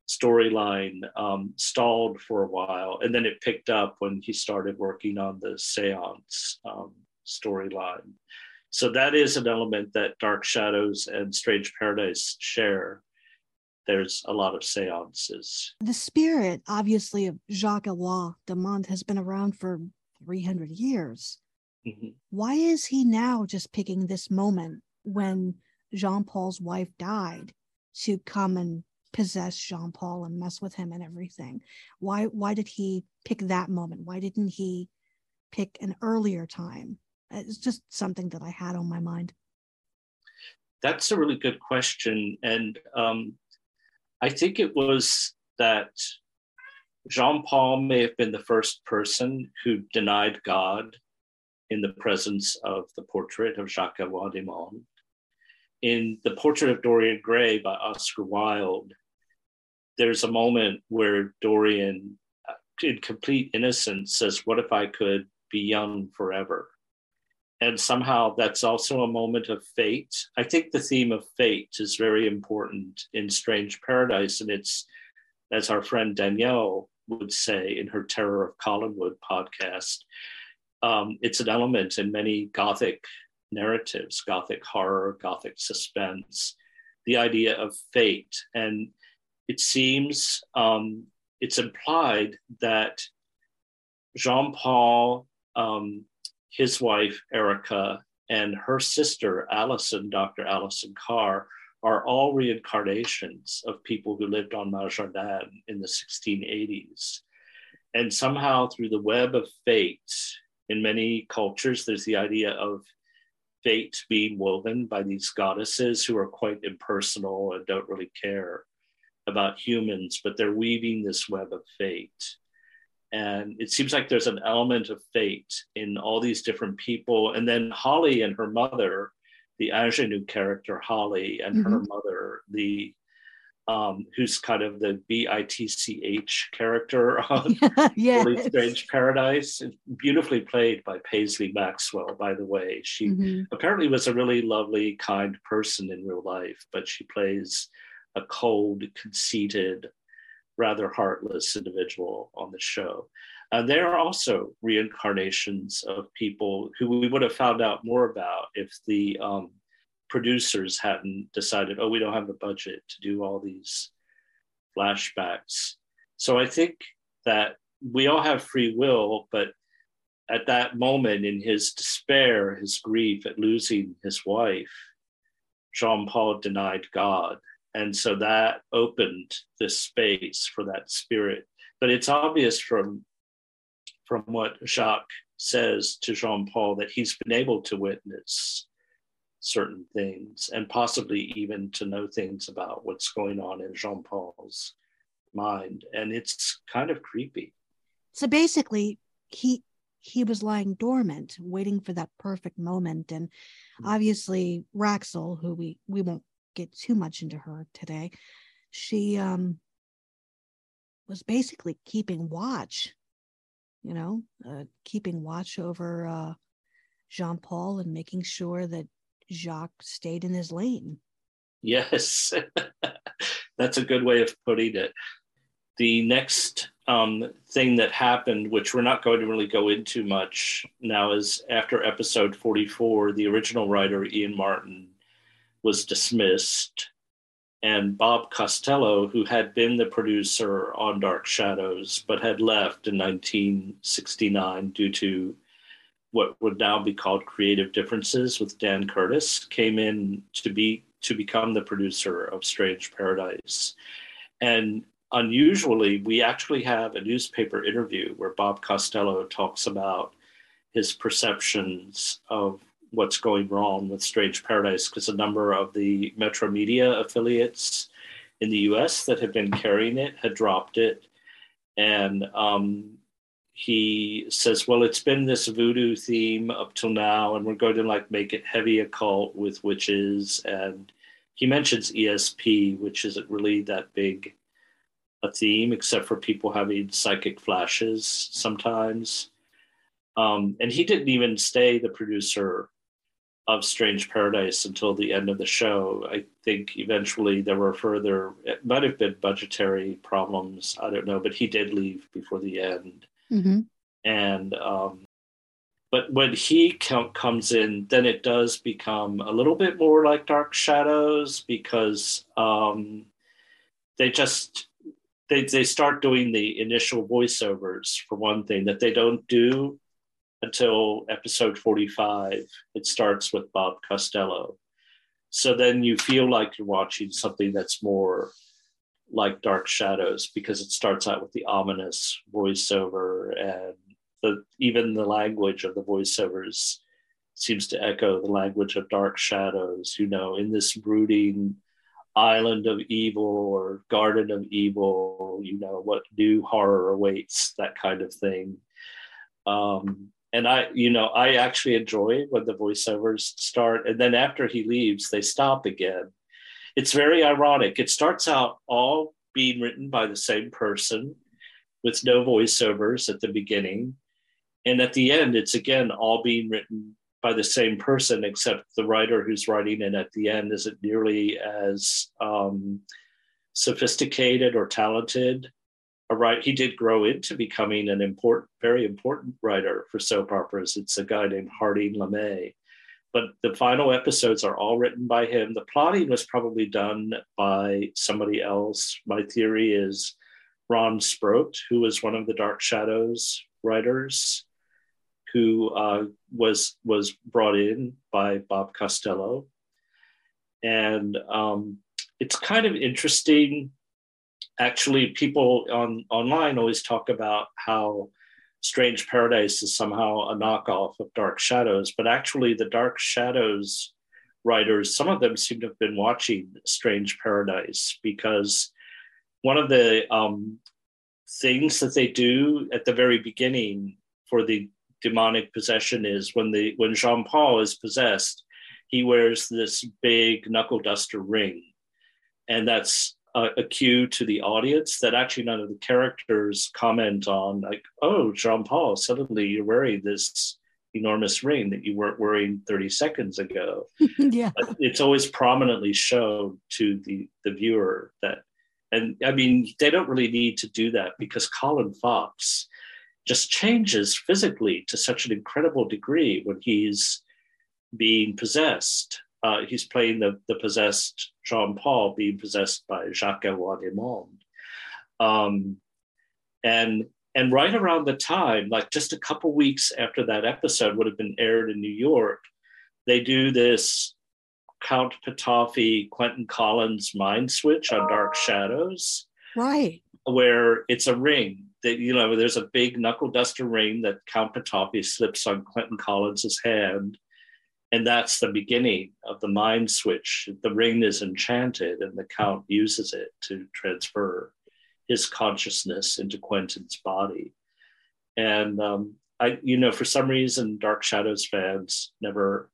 storyline um, stalled for a while, and then it picked up when he started working on the seance um, storyline. So that is an element that Dark Shadows and Strange Paradise share. There's a lot of seances. The spirit, obviously, of Jacques Éloi de Monts has been around for 300 years. Mm-hmm. Why is he now just picking this moment when Jean Paul's wife died to come and possess Jean Paul and mess with him and everything. Why why did he pick that moment? Why didn't he pick an earlier time? It's just something that I had on my mind. That's a really good question, and um, I think it was that Jean Paul may have been the first person who denied God in the presence of the portrait of Jacques Monts. In the portrait of Dorian Gray by Oscar Wilde, there's a moment where Dorian, uh, in complete innocence, says, What if I could be young forever? And somehow that's also a moment of fate. I think the theme of fate is very important in Strange Paradise. And it's, as our friend Danielle would say in her Terror of Collinwood podcast, um, it's an element in many Gothic narratives, Gothic horror, Gothic suspense, the idea of fate. And it seems um, it's implied that Jean Paul, um, his wife Erica, and her sister Allison, Dr. Allison Carr, are all reincarnations of people who lived on Maljardin in the 1680s. And somehow, through the web of fate, in many cultures, there's the idea of fate being woven by these goddesses who are quite impersonal and don't really care about humans, but they're weaving this web of fate. And it seems like there's an element of fate in all these different people. And then Holly and her mother, the ingenue character Holly and mm-hmm. her mother, the um, who's kind of the B-I-T-C-H character on yes. Really Strange Paradise, beautifully played by Paisley Maxwell, by the way. She mm-hmm. apparently was a really lovely, kind person in real life, but she plays a cold, conceited, rather heartless individual on the show. Uh, there are also reincarnations of people who we would have found out more about if the um, producers hadn't decided, oh, we don't have the budget to do all these flashbacks. So I think that we all have free will, but at that moment in his despair, his grief at losing his wife, Jean Paul denied God and so that opened this space for that spirit but it's obvious from from what jacques says to jean-paul that he's been able to witness certain things and possibly even to know things about what's going on in jean-paul's mind. And it's kind of creepy. So basically, he he was lying dormant, waiting for that perfect moment. And obviously, Raxl, who we we won't get too much into her today, she um was basically keeping watch, you know, uh, keeping watch over uh, Jean Paul and making sure that Jacques stayed in his lane. Yes, that's a good way of putting it. The next um, thing that happened, which we're not going to really go into much now, is after episode 44, the original writer, Ian Martin, was dismissed. And Bob Costello, who had been the producer on Dark Shadows, but had left in 1969 due to what would now be called creative differences with Dan Curtis, came in to be to become the producer of Strange Paradise. And unusually, we actually have a newspaper interview where Bob Costello talks about his perceptions of what's going wrong with Strange Paradise because a number of the Metro Media affiliates in the US that had been carrying it had dropped it. And um, he says, Well, it's been this voodoo theme up till now, and we're going to like make it heavy occult with witches. And he mentions ESP, which isn't really that big a theme, except for people having psychic flashes sometimes. Um, and he didn't even stay the producer of Strange Paradise until the end of the show. I think eventually there were further, it might have been budgetary problems. I don't know, but he did leave before the end. Mm-hmm. And, um, but when he com- comes in, then it does become a little bit more like Dark Shadows because um, they just they, they start doing the initial voiceovers for one thing that they don't do until episode 45 it starts with bob costello so then you feel like you're watching something that's more like dark shadows because it starts out with the ominous voiceover and the, even the language of the voiceovers seems to echo the language of dark shadows you know in this brooding island of evil or garden of evil you know what new horror awaits that kind of thing. Um, and i you know i actually enjoy when the voiceovers start and then after he leaves they stop again it's very ironic it starts out all being written by the same person with no voiceovers at the beginning and at the end it's again all being written by the same person, except the writer who's writing it at the end isn't nearly as um, sophisticated or talented. A right, he did grow into becoming an important, very important writer for soap operas. It's a guy named Harding LeMay. But the final episodes are all written by him. The plotting was probably done by somebody else. My theory is Ron Sproat, who was one of the Dark Shadows writers who uh, was was brought in by Bob Costello, and um, it's kind of interesting. Actually, people on online always talk about how Strange Paradise is somehow a knockoff of Dark Shadows, but actually, the Dark Shadows writers, some of them seem to have been watching Strange Paradise because one of the um, things that they do at the very beginning for the demonic possession is when the when Jean Paul is possessed, he wears this big knuckle duster ring, and that's a, a, cue to the audience that actually none of the characters comment on. Like, oh, Jean Paul, suddenly you're wearing this enormous ring that you weren't wearing 30 seconds ago. yeah, but it's always prominently shown to the the viewer that. And I mean, they don't really need to do that because Colin Fox just changes physically to such an incredible degree when he's being possessed. Uh, he's playing the, the possessed Jean Paul being possessed by Jacques Desmondes. Um, and and right around the time, like just a couple weeks after that episode would have been aired in New York, they do this Count Petofi, Quentin Collins mind switch on Dark Shadows. Right. Where it's a ring that you know there's a big knuckle duster ring that Count Petofi slips on Quentin Collins's hand, and that's the beginning of the mind switch. The ring is enchanted, and the Count uses it to transfer his consciousness into Quentin's body. and um, I, you know, for some reason, Dark Shadows fans never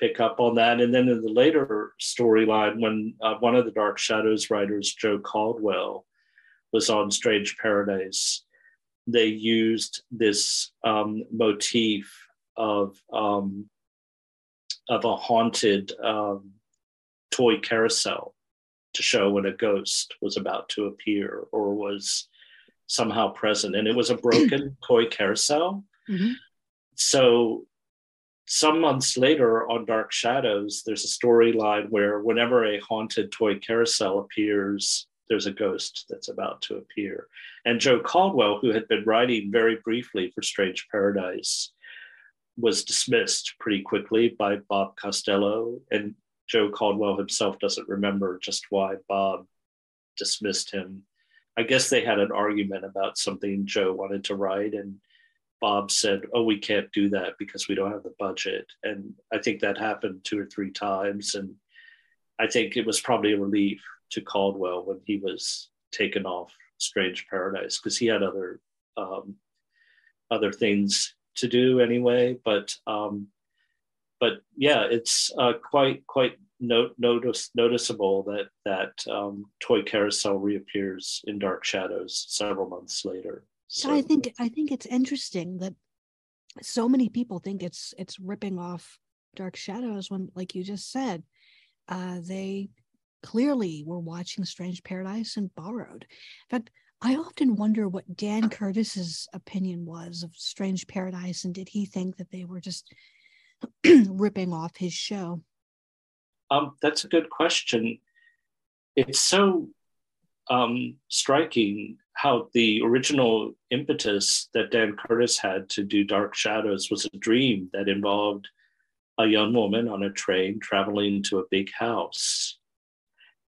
pick up on that. And then in the later storyline, when uh, one of the Dark Shadows writers, Joe Caldwell, was on Strange Paradise, they used this um, motif of um, of a haunted um, toy carousel to show when a ghost was about to appear or was somehow present, and it was a broken toy carousel. Mm-hmm. So some months later on Dark Shadows, there's a storyline where whenever a haunted toy carousel appears, there's a ghost that's about to appear. And Joe Caldwell, who had been writing very briefly for Strange Paradise, was dismissed pretty quickly by Bob Costello. And Joe Caldwell himself doesn't remember just why Bob dismissed him. I guess they had an argument about something Joe wanted to write, and Bob said, Oh, we can't do that because we don't have the budget. And I think that happened two or three times. And I think it was probably a relief to Caldwell when he was taken off Strange Paradise because he had other um, other things to do anyway. But um, but yeah, it's uh, quite quite no, notice noticeable that that um, toy carousel reappears in Dark Shadows several months later. So I think I think it's interesting that so many people think it's it's ripping off Dark Shadows when, like you just said, uh, they clearly were watching Strange Paradise and borrowed. In fact, I often wonder what Dan Curtis's opinion was of Strange Paradise, and did he think that they were just ripping off his show? Um, that's a good question. It's so um, striking how the original impetus that Dan Curtis had to do Dark Shadows was a dream that involved a young woman on a train traveling to a big house.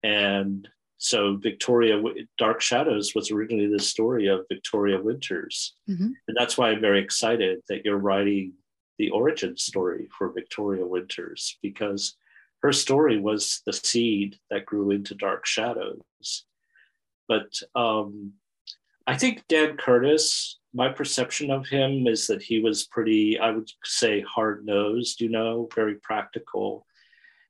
And so Victoria Dark Shadows was originally the story of Victoria Winters. Mm-hmm. And that's why I'm very excited that you're writing the origin story for Victoria Winters because her story was the seed that grew into Dark Shadows. But um, I think Dan Curtis, my perception of him is that he was pretty, I would say, hard nosed, you know, very practical.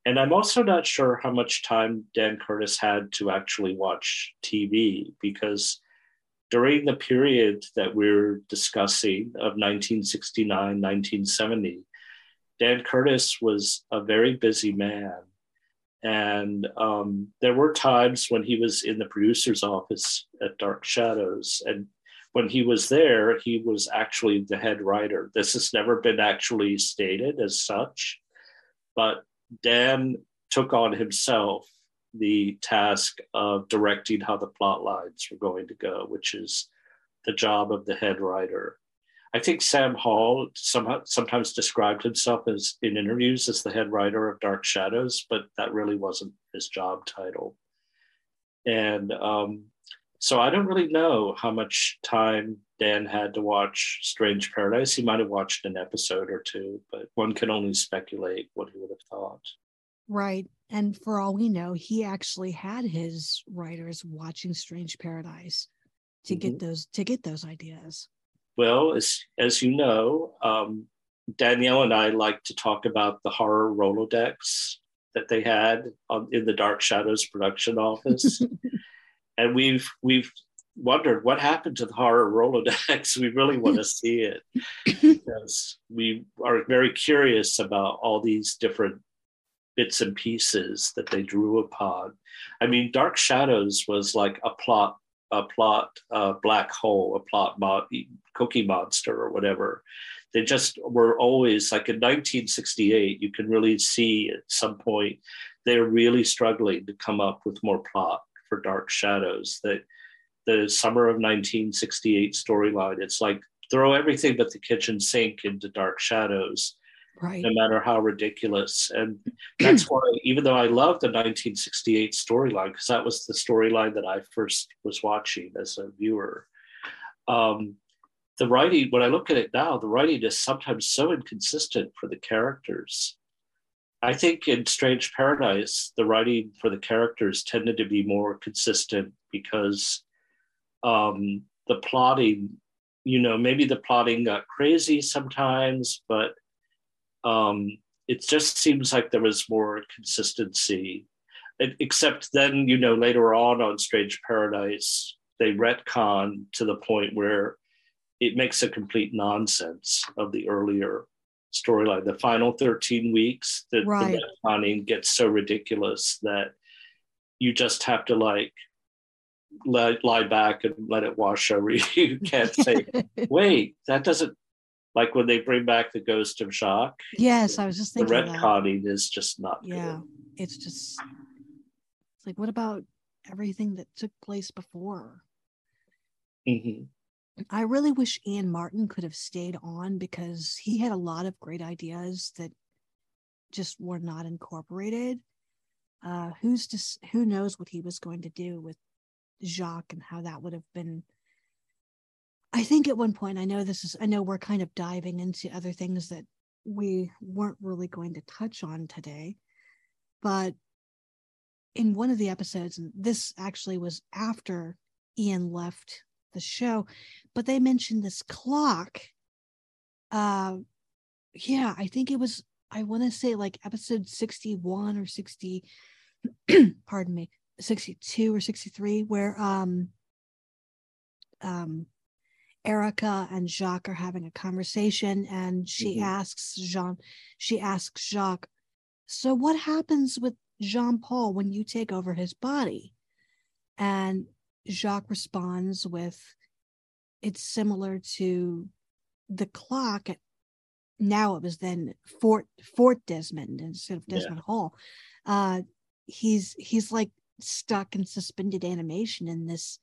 And I'm also not sure how much time Dan Curtis had to actually watch TV because during the period that we're discussing of 1969, 1970, Dan Curtis was a very busy man. And um, there were times when he was in the producer's office at Dark Shadows. And when he was there, he was actually the head writer. This has never been actually stated as such, but Dan took on himself the task of directing how the plot lines were going to go, which is the job of the head writer. I think Sam Hall somehow, sometimes described himself as in interviews as the head writer of Dark Shadows, but that really wasn't his job title. And um, so I don't really know how much time Dan had to watch Strange Paradise. He might have watched an episode or two, but one can only speculate what he would have thought. Right. And for all we know, he actually had his writers watching Strange Paradise to mm-hmm. get those to get those ideas. Well, as, as you know, um, Danielle and I like to talk about the horror Rolodex that they had on, in the Dark Shadows production office. and we've we've wondered what happened to the horror Rolodex. we really want to see it because we are very curious about all these different bits and pieces that they drew upon. I mean, Dark Shadows was like a plot a plot uh, black hole, a plot mo- cookie monster or whatever. They just were always like in 1968. You can really see at some point they're really struggling to come up with more plot for Dark Shadows. That the summer of 1968 storyline. It's like throw everything but the kitchen sink into Dark Shadows right. no matter how ridiculous. And that's why, even though I love the 1968 storyline, because that was the storyline that I first was watching as a viewer, um, the writing, when I look at it now, the writing is sometimes so inconsistent for the characters. I think in Strange Paradise, the writing for the characters tended to be more consistent because um, the plotting you know, maybe the plotting got crazy sometimes, but um, it just seems like there was more consistency. It, except then, you know, later on on Strange Paradise, they retcon to the point where it makes a complete nonsense of the earlier storyline. The final 13 weeks, the, Right. the retconning gets so ridiculous that you just have to like lie, lie back and let it wash over you. You can't say, wait, that doesn't like when they bring back the ghost of Jacques. yes, I was just The thinking that. retconning is just not Yeah, it's just it's like what about everything that took place before? good. hmm I really wish Ian Martin could have stayed on because he had a lot of great ideas that just were not incorporated. Uh, who's s- who knows what he was going to do with Jacques and how that would have been. I think at one point, I know this is, I know we're kind of diving into other things that we weren't really going to touch on today, but in one of the episodes, and this actually was after Ian left the show, but they mentioned this clock. Uh, yeah, I think it was, I want to say like episode 61 or 60, pardon me, 62 or 63, where um, um, Erica and Jacques are having a conversation, and she Mhm. asks Jean, she asks Jacques, so what happens with Jean Paul when you take over his body? And Jacques responds with, it's similar to the clock at now it was then Fort Fort Desmond instead of Yeah. Desmond Hall. Uh he's he's like stuck in suspended animation in this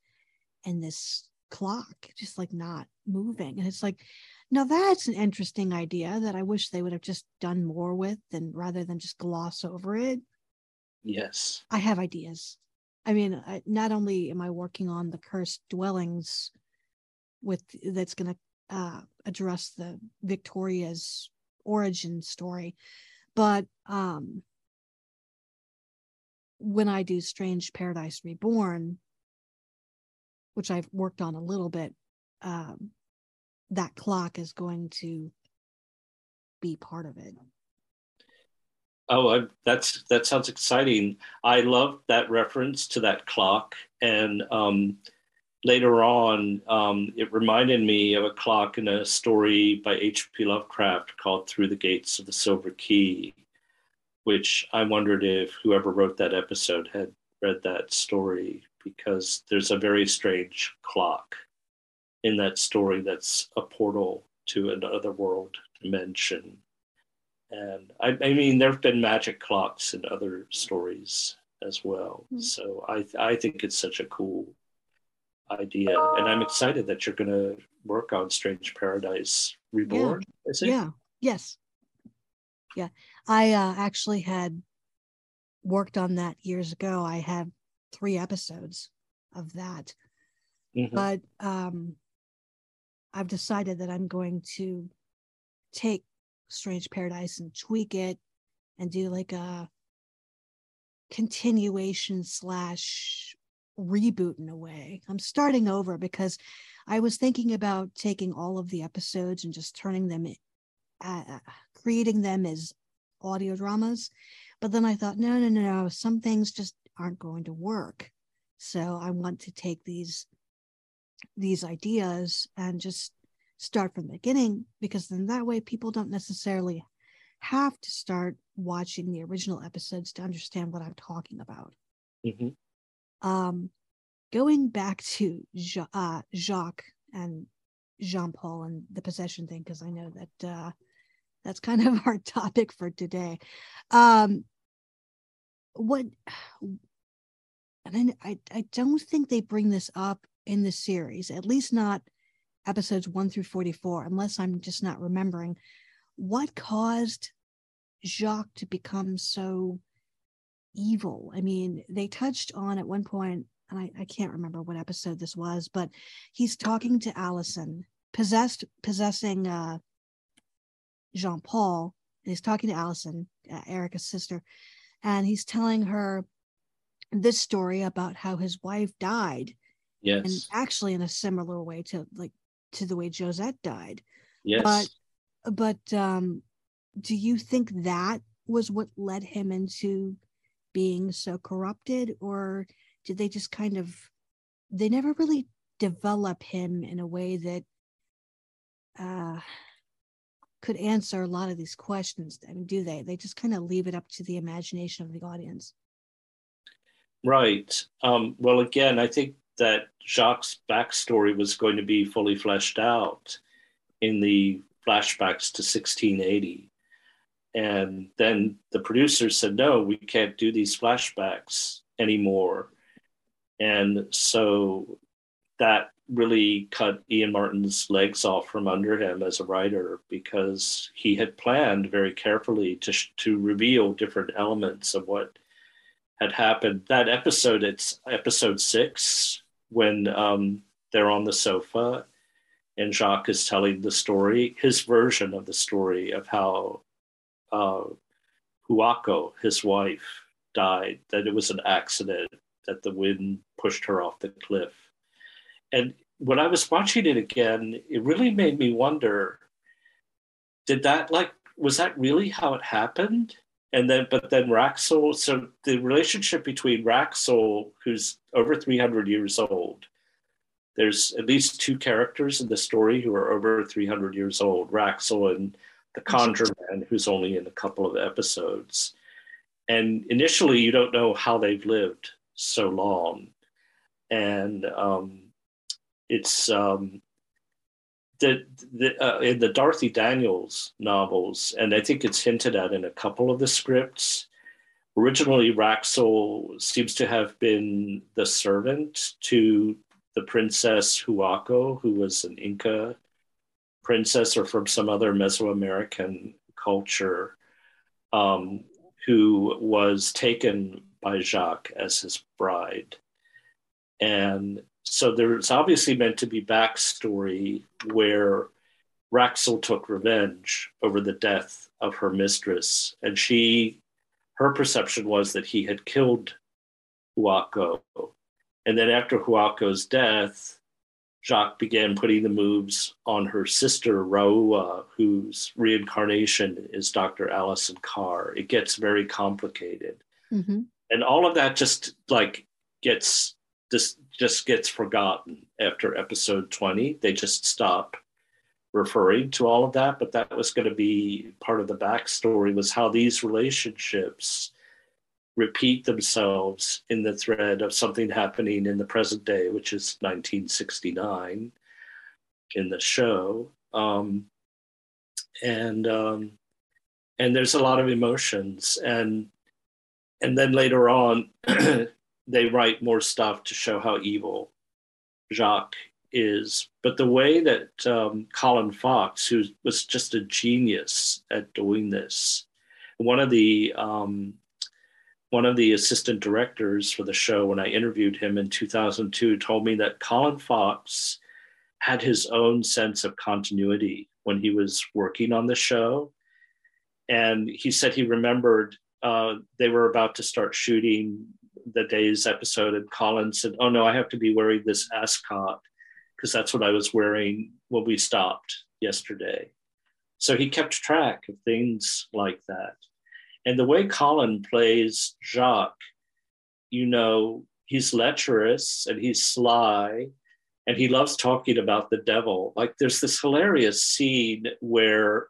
in this clock, just like not moving. And it's like, now that's an interesting idea that I wish they would have just done more with than rather than just gloss over it. Yes. I have ideas. I mean, I, not only am I working on the cursed dwellings with that's going to uh, address the Victoria's origin story, but um, when I do Strange Paradise Reborn, which I've worked on a little bit, um, that clock is going to be part of it. Oh, I, that's that sounds exciting. I love that reference to that clock, and um, later on, um, it reminded me of a clock in a story by H.P. Lovecraft called "Through the Gates of the Silver Key," which I wondered if whoever wrote that episode had read that story because there's a very strange clock in that story that's a portal to another world dimension. And I, I mean, there have been magic clocks in other stories as well. Mm. So I, I think it's such a cool idea, and I'm excited that you're going to work on Strange Paradise Reborn. Is it? Yeah. Yes. Yeah. I uh, actually had worked on that years ago. I have three episodes of that, Mhm. but um, I've decided that I'm going to take Strange Paradise and tweak it and do like a continuation slash reboot in a way. I'm starting over because I was thinking about taking all of the episodes and just turning them, uh, creating them as audio dramas. But then I thought, no, no, no, no, some things just aren't going to work. So I want to take these these ideas and just start from the beginning because then that way people don't necessarily have to start watching the original episodes to understand what I'm talking about Mhm. um, going back to uh, Jacques and Jean Paul and the possession thing, because I know that uh, that's kind of our topic for today. Um, what, and I, I, I don't think they bring this up in the series, at least not episodes one through 44, unless I'm just not remembering. What caused Jacques to become so evil. I mean, they touched on at one point, and I, I can't remember what episode this was, but he's talking to Allison, possessed, possessing uh, Jean Paul, and he's talking to Allison, uh, Erica's sister, and he's telling her this story about how his wife died, Yes. and actually in a similar way to like to the way Josette died. Yes. But but um, do you think that was what led him into being so corrupted, or did they just kind of they never really develop him in a way that uh, could answer a lot of these questions? I mean, do they? They just kind of leave it up to the imagination of the audience. Right. Um, well, again, I think that Jacques' backstory was going to be fully fleshed out in the flashbacks to 1680. And then the producers said, no, we can't do these flashbacks anymore. And so that really cut Ian Martin's legs off from under him as a writer because he had planned very carefully to, to reveal different elements of what had happened. That episode, it's episode six, when um, they're on the sofa and Jacques is telling the story, his version of the story of how uh, Huaco, his wife, died, that it was an accident, that the wind pushed her off the cliff. And when I was watching it again, it really made me wonder did that, like, was that really how it happened? And then, but then Raxl, so the relationship between Raxl, who's over 300 years old, there's at least two characters in the story who are over 300 years old Raxl and the Conjure Man, who's only in a couple of episodes. And initially, you don't know how they've lived so long. And um, it's um, the, the uh, in the Dorothy Daniels novels, and I think it's hinted at in a couple of the scripts. Originally, Raxl seems to have been the servant to the princess Huaco, who was an Inca princess or from some other Mesoamerican culture, um, who was taken by Jacques as his bride. And so there's obviously meant to be backstory where Raxl took revenge over the death of her mistress, and she, her perception was that he had killed Huaco and then after Huaco's death, Jacques began putting the moves on her sister Raua, whose reincarnation is Dr. Allison Carr. It gets very complicated, mm-hmm. and all of that just like gets just just gets forgotten after episode twenty. They just stop referring to all of that, but that was going to be part of the backstory was how these relationships repeat themselves in the thread of something happening in the present day, which is 1969 in the show. Um, and um, and there's a lot of emotions and and then later on they write more stuff to show how evil Jacques is. But the way that um, Colin Fox, who was just a genius at doing this, one of the um, one of the assistant directors for the show, when I interviewed him in 2002, told me that Colin Fox had his own sense of continuity when he was working on the show. And he said he remembered uh, they were about to start shooting the day's episode, and Colin said, Oh no, I have to be wearing this ascot because that's what I was wearing when we stopped yesterday. So he kept track of things like that. And the way Colin plays Jacques, you know, he's lecherous and he's sly and he loves talking about the devil. Like there's this hilarious scene where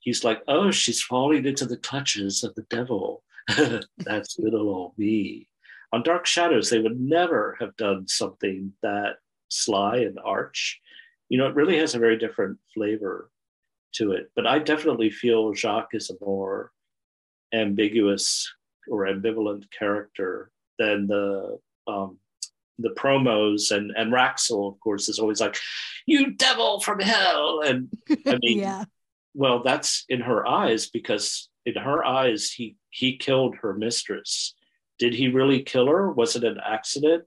he's like, oh, she's falling into the clutches of the devil. That's little old me. On Dark Shadows, they would never have done something that sly and arch. You know, it really has a very different flavor to it. But I definitely feel Jacques is a more ambiguous or ambivalent character than the um, the promos and and Raxl, of course, is always like, "You devil from hell," and I mean, yeah. well, that's in her eyes because in her eyes, he he killed her mistress. Did he really kill her? Was it an accident?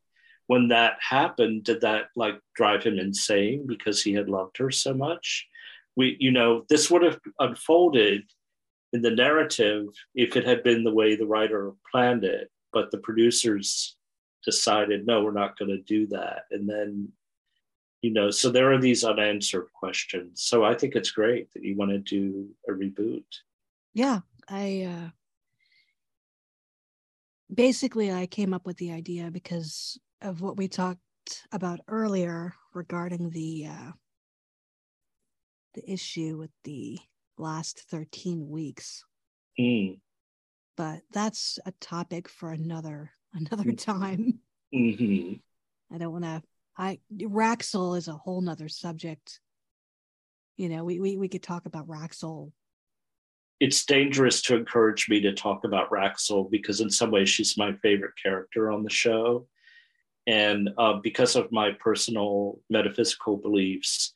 When that happened, did that like drive him insane because he had loved her so much? We, you know, this would have unfolded in the narrative if it had been the way the writer planned it, but the producers decided, no, we're not going to do that. And then you know, so there are these unanswered questions. So I think it's great that you want to do a reboot. Yeah, I uh, basically I came up with the idea because of what we talked about earlier regarding the uh, the issue with the last 13 weeks. Mm. But that's a topic for another another time. hmm I don't want to. I Raxl is a whole nother subject. You know, we we we could talk about Raxl. It's dangerous to encourage me to talk about Raxl because, in some ways, she's my favorite character on the show. And uh, because of my personal metaphysical beliefs,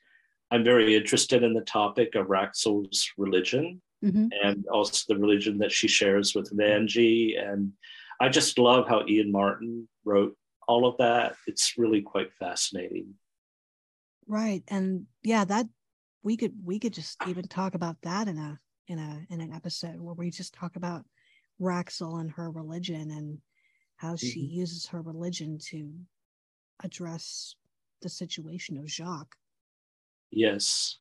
I'm very interested in the topic of Raxl's religion Mhm. and also the religion that she shares with Vanjie. And I just love how Ian Martin wrote all of that. It's really quite fascinating. Right, and yeah, that we could we could just even talk about that in a in a in an episode where we just talk about Raxl and her religion and how she mm-hmm. uses her religion to address the situation of Jacques. Yes.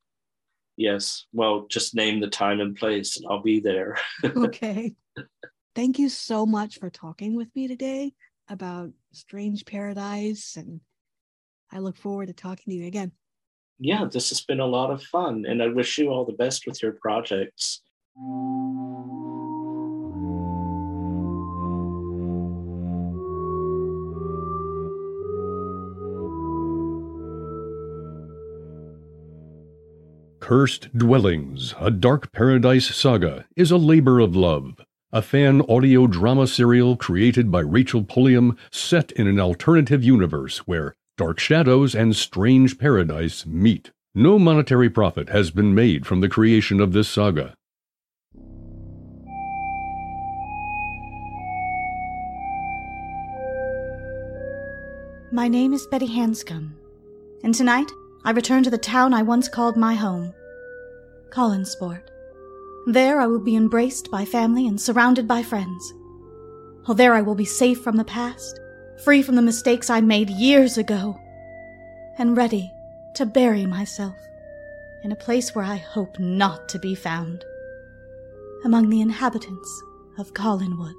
Yes. Well, just name the time and place and I'll be there. okay. Thank you so much for talking with me today about Strange Paradise. And I look forward to talking to you again. Yeah, this has been a lot of fun. And I wish you all the best with your projects. Cursed Dwellings, a Dark Paradise Saga, is a labor of love. A fan audio drama serial created by Rachel Pulliam set in an alternative universe where Dark Shadows and Strange Paradise meet. No monetary profit has been made from the creation of this saga. My name is Betty Hanscom, and tonight I return to the town I once called my home, Collinsport. There I will be embraced by family and surrounded by friends. Oh, there I will be safe from the past, free from the mistakes I made years ago, and ready to bury myself in a place where I hope not to be found, among the inhabitants of Collinwood.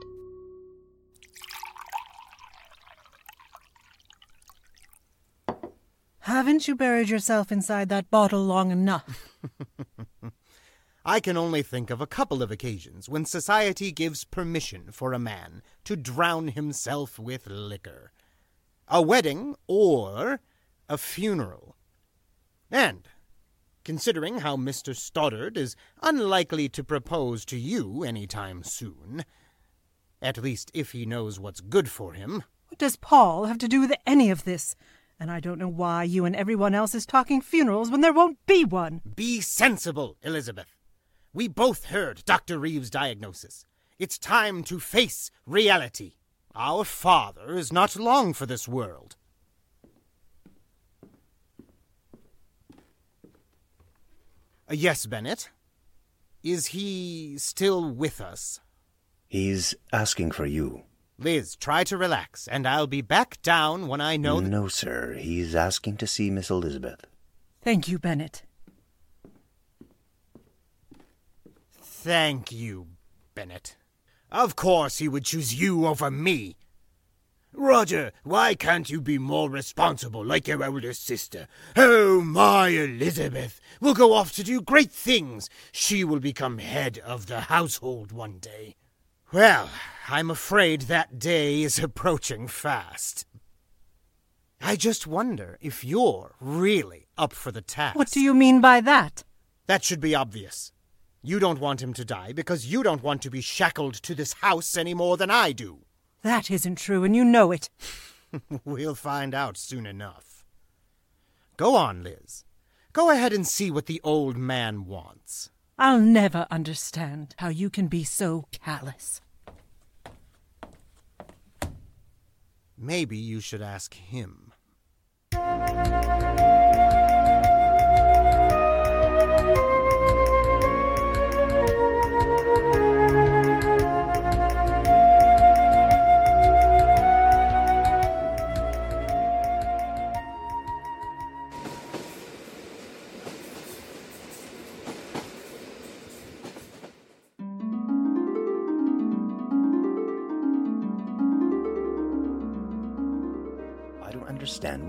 Haven't you buried yourself inside that bottle long enough? I can only think of a couple of occasions when society gives permission for a man to drown himself with liquor a wedding or a funeral. And, considering how Mr. Stoddard is unlikely to propose to you any time soon, at least if he knows what's good for him, What does Paul have to do with any of this? And I don't know why you and everyone else is talking funerals when there won't be one. Be sensible, Elizabeth. We both heard Dr. Reeves' diagnosis. It's time to face reality. Our father is not long for this world. Uh, yes, Bennett. Is he still with us? He's asking for you. Liz, try to relax, and I'll be back down when I know. th- No, sir. He's asking to see Miss Elizabeth. Thank you, Bennett. Thank you, Bennett. Of course he would choose you over me. Roger, why can't you be more responsible like your older sister? Oh, my Elizabeth will go off to do great things. She will become head of the household one day. Well, I'm afraid that day is approaching fast. I just wonder if you're really up for the task. What do you mean by that? That should be obvious. You don't want him to die because you don't want to be shackled to this house any more than I do. That isn't true, and you know it. we'll find out soon enough. Go on, Liz. Go ahead and see what the old man wants. I'll never understand how you can be so callous. Maybe you should ask him.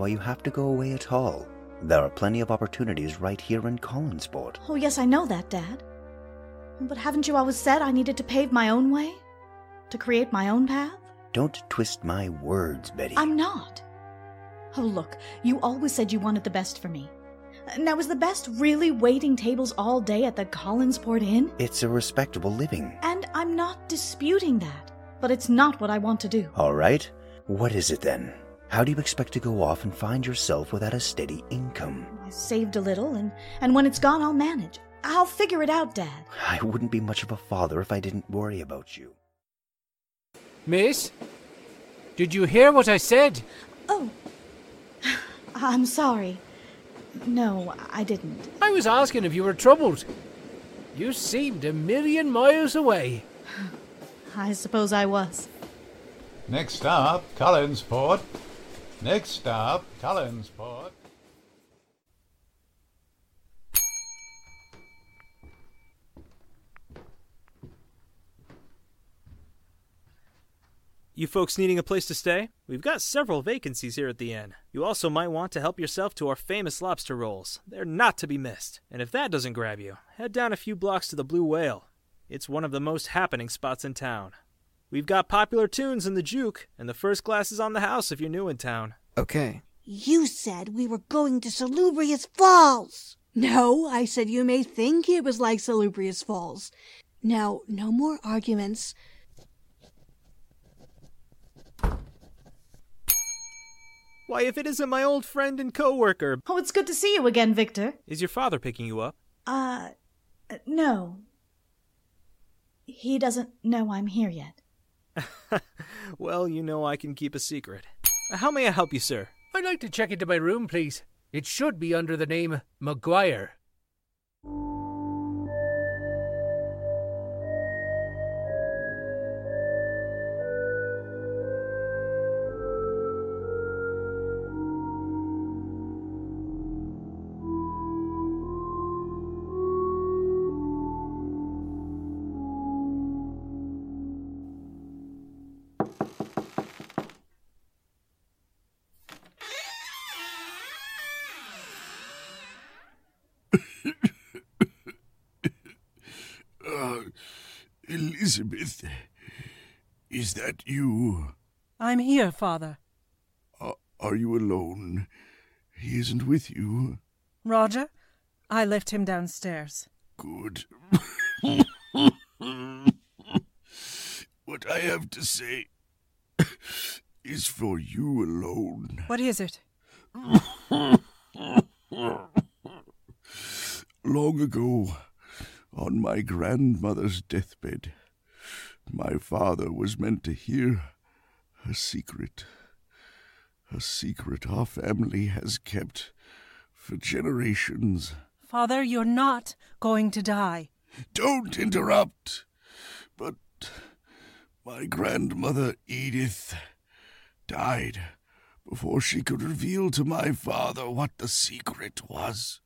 Why you have to go away at all. There are plenty of opportunities right here in Collinsport. Oh, yes, I know that, Dad. But haven't you always said I needed to pave my own way? To create my own path? Don't twist my words, Betty. I'm not. Oh, look, you always said you wanted the best for me. Now, is the best really waiting tables all day at the Collinsport Inn? It's a respectable living. And I'm not disputing that, but it's not what I want to do. All right. What is it then? How do you expect to go off and find yourself without a steady income? I saved a little, and, and when it's gone, I'll manage. I'll figure it out, Dad. I wouldn't be much of a father if I didn't worry about you. Miss? Did you hear what I said? Oh. I'm sorry. No, I didn't. I was asking if you were troubled. You seemed a million miles away. I suppose I was. Next stop, Collinsport. Next stop, Collinsport. You folks needing a place to stay? We've got several vacancies here at the inn. You also might want to help yourself to our famous lobster rolls. They're not to be missed. And if that doesn't grab you, head down a few blocks to the Blue Whale. It's one of the most happening spots in town. We've got popular tunes in the juke, and the first class is on the house if you're new in town. Okay. You said we were going to Salubrious Falls. No, I said you may think it was like Salubrious Falls. Now, no more arguments. Why, if it isn't my old friend and co-worker. Oh, it's good to see you again, Victor. Is your father picking you up? Uh, no. He doesn't know I'm here yet. well, you know I can keep a secret. How may I help you, sir? I'd like to check into my room, please. It should be under the name McGuire. Elizabeth, is that you? I'm here, Father. Uh, are you alone? He isn't with you. Roger, I left him downstairs. Good. what I have to say is for you alone. What is it? Long ago, on my grandmother's deathbed, my father was meant to hear a secret. A secret our family has kept for generations. Father, you're not going to die. Don't interrupt! But my grandmother Edith died before she could reveal to my father what the secret was.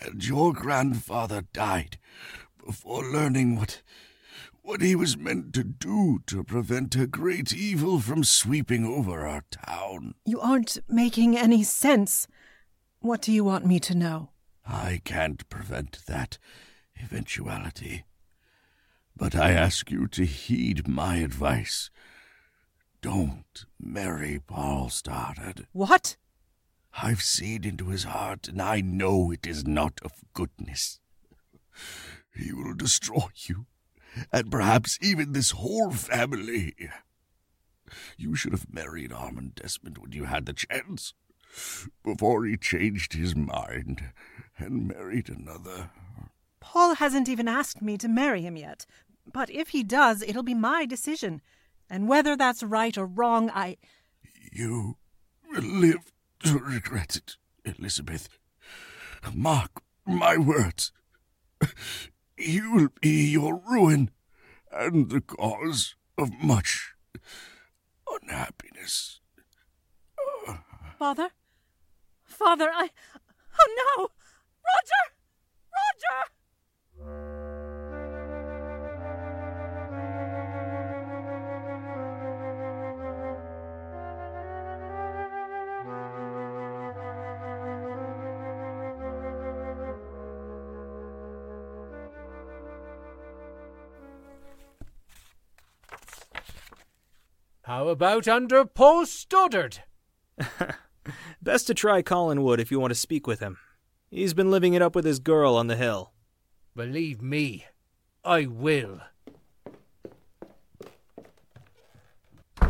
And your grandfather died before learning what what he was meant to do to prevent a great evil from sweeping over our town. You aren't making any sense. What do you want me to know? I can't prevent that eventuality. But I ask you to heed my advice. Don't marry Paul Stoddard. What? I've seen into his heart, and I know it is not of goodness. He will destroy you, and perhaps even this whole family. You should have married Armand Desmond when you had the chance, before he changed his mind and married another. Paul hasn't even asked me to marry him yet. But if he does, it'll be my decision. And whether that's right or wrong, I. You will live to regret it, Elizabeth. Mark my words. You will be your ruin and the cause of much unhappiness. Father? Father, I. Oh no! Roger! Roger! How about under Paul Stoddard? Best to try Collinwood if you want to speak with him. He's been living it up with his girl on the hill. Believe me, I will.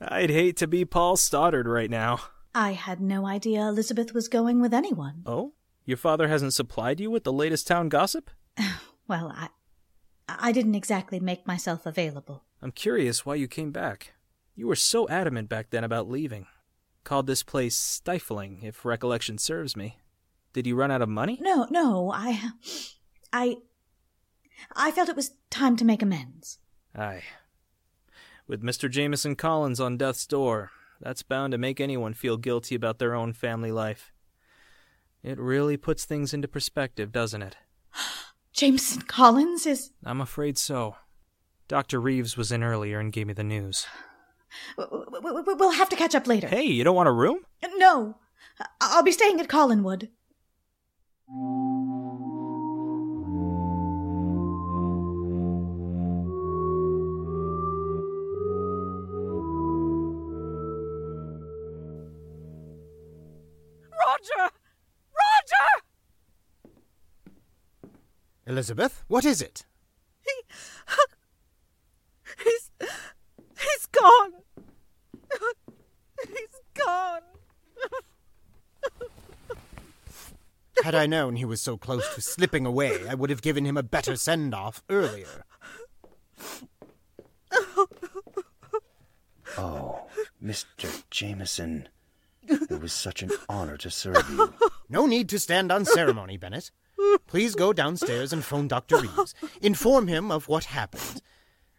I'd hate to be Paul Stoddard right now. I had no idea Elizabeth was going with anyone. Oh? Your father hasn't supplied you with the latest town gossip? Well, I. I didn't exactly make myself available. I'm curious why you came back. You were so adamant back then about leaving. Called this place stifling, if recollection serves me. Did you run out of money? No, no, I. I. I felt it was time to make amends. Aye. With Mr. Jameson Collins on death's door, that's bound to make anyone feel guilty about their own family life. It really puts things into perspective, doesn't it? Jameson Collins is. I'm afraid so. Dr. Reeves was in earlier and gave me the news. We'll have to catch up later. Hey, you don't want a room? No. I'll be staying at Collinwood. Elizabeth, what is it? He. He's. He's gone! He's gone! Had I known he was so close to slipping away, I would have given him a better send off earlier. Oh, Mr. Jameson. It was such an honor to serve you. No need to stand on ceremony, Bennett. Please go downstairs and phone Dr. Reeves. Inform him of what happened.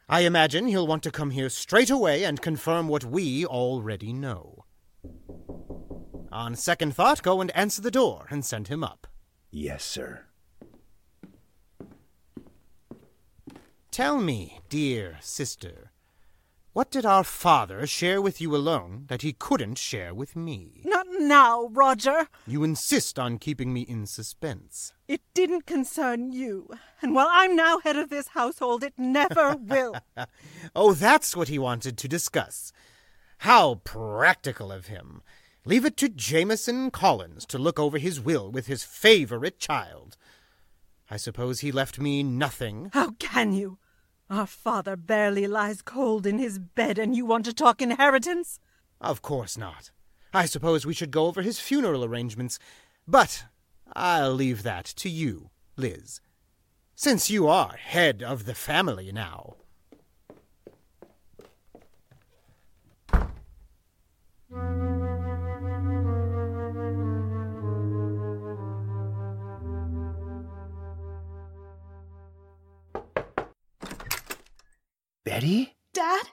I imagine he'll want to come here straight away and confirm what we already know. On second thought, go and answer the door and send him up. Yes, sir. Tell me, dear sister, what did our father share with you alone that he couldn't share with me? Not now, Roger. You insist on keeping me in suspense. It didn't concern you. And while I'm now head of this household, it never will. oh, that's what he wanted to discuss. How practical of him. Leave it to Jameson Collins to look over his will with his favorite child. I suppose he left me nothing. How can you? Our father barely lies cold in his bed, and you want to talk inheritance? Of course not. I suppose we should go over his funeral arrangements, but I'll leave that to you, Liz. Since you are head of the family now. Betty? Dad?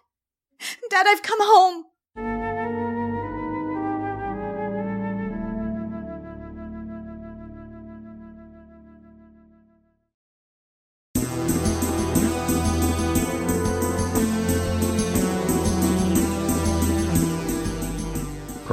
Dad, I've come home.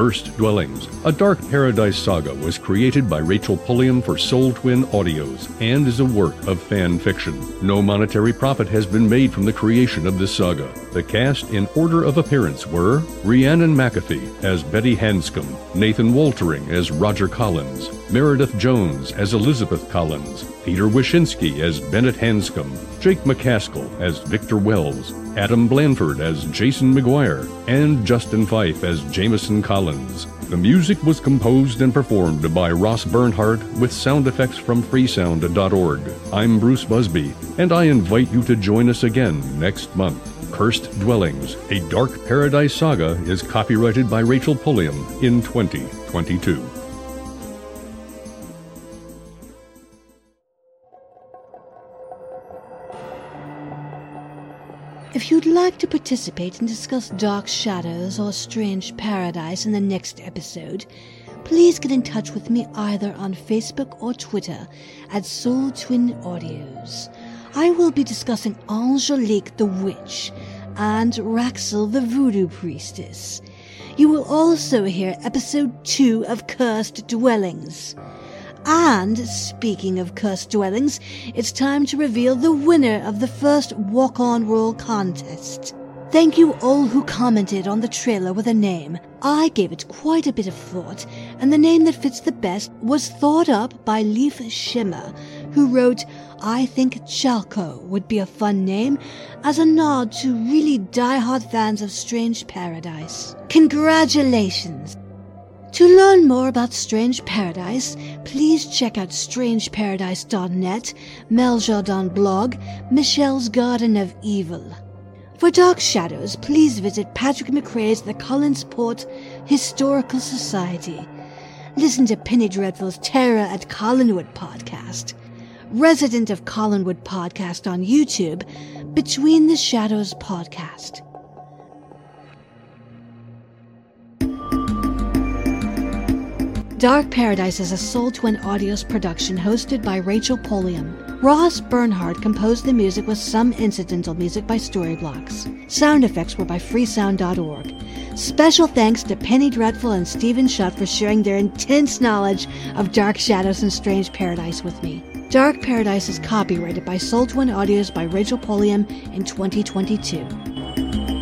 Cursed Dwellings, a Dark Paradise saga, was created by Rachel Pulliam for Soul Twin Audios and is a work of fan fiction. No monetary profit has been made from the creation of this saga. The cast in order of appearance were Rhiannon McAfee as Betty Hanscom, Nathan Waltering as Roger Collins, Meredith Jones as Elizabeth Collins, Peter Wyszynski as Bennett Hanscom, Jake McCaskill as Victor Wells, Adam Blanford as Jason McGuire, and Justin Fife as Jameson Collins. The music was composed and performed by Ross Bernhardt with sound effects from freesound.org. I'm Bruce Busby, and I invite you to join us again next month. Cursed Dwellings, a Dark Paradise Saga is copyrighted by Rachel Pulliam in 2022. If you'd like to participate and discuss Dark Shadows or Strange Paradise in the next episode, please get in touch with me either on Facebook or Twitter at Soul Twin Audios. I will be discussing Angelique the Witch and Raxl the Voodoo Priestess. You will also hear episode 2 of Cursed Dwellings. And speaking of cursed dwellings, it's time to reveal the winner of the first Walk On Roll contest. Thank you all who commented on the trailer with a name. I gave it quite a bit of thought, and the name that fits the best was thought up by Leaf Shimmer, who wrote, I think Chalco would be a fun name as a nod to really die-hard fans of Strange Paradise. Congratulations! To learn more about Strange Paradise, please check out strangeparadise.net, Mel blog, Michelle's Garden of Evil. For Dark Shadows, please visit Patrick McCray's The Collinsport Historical Society. Listen to Penny Dreadful's Terror at Collinwood podcast. Resident of Collinwood podcast on YouTube, Between the Shadows podcast. Dark Paradise is a Soul Twin Audios production hosted by Rachel Pulliam. Ross Bernhardt composed the music with some incidental music by Storyblocks. Sound effects were by freesound.org. Special thanks to Penny Dreadful and Stephen Shutt for sharing their intense knowledge of Dark Shadows and Strange Paradise with me. Dark Paradise is copyrighted by Soul Twin Audios by Rachel Pulliam in 2022.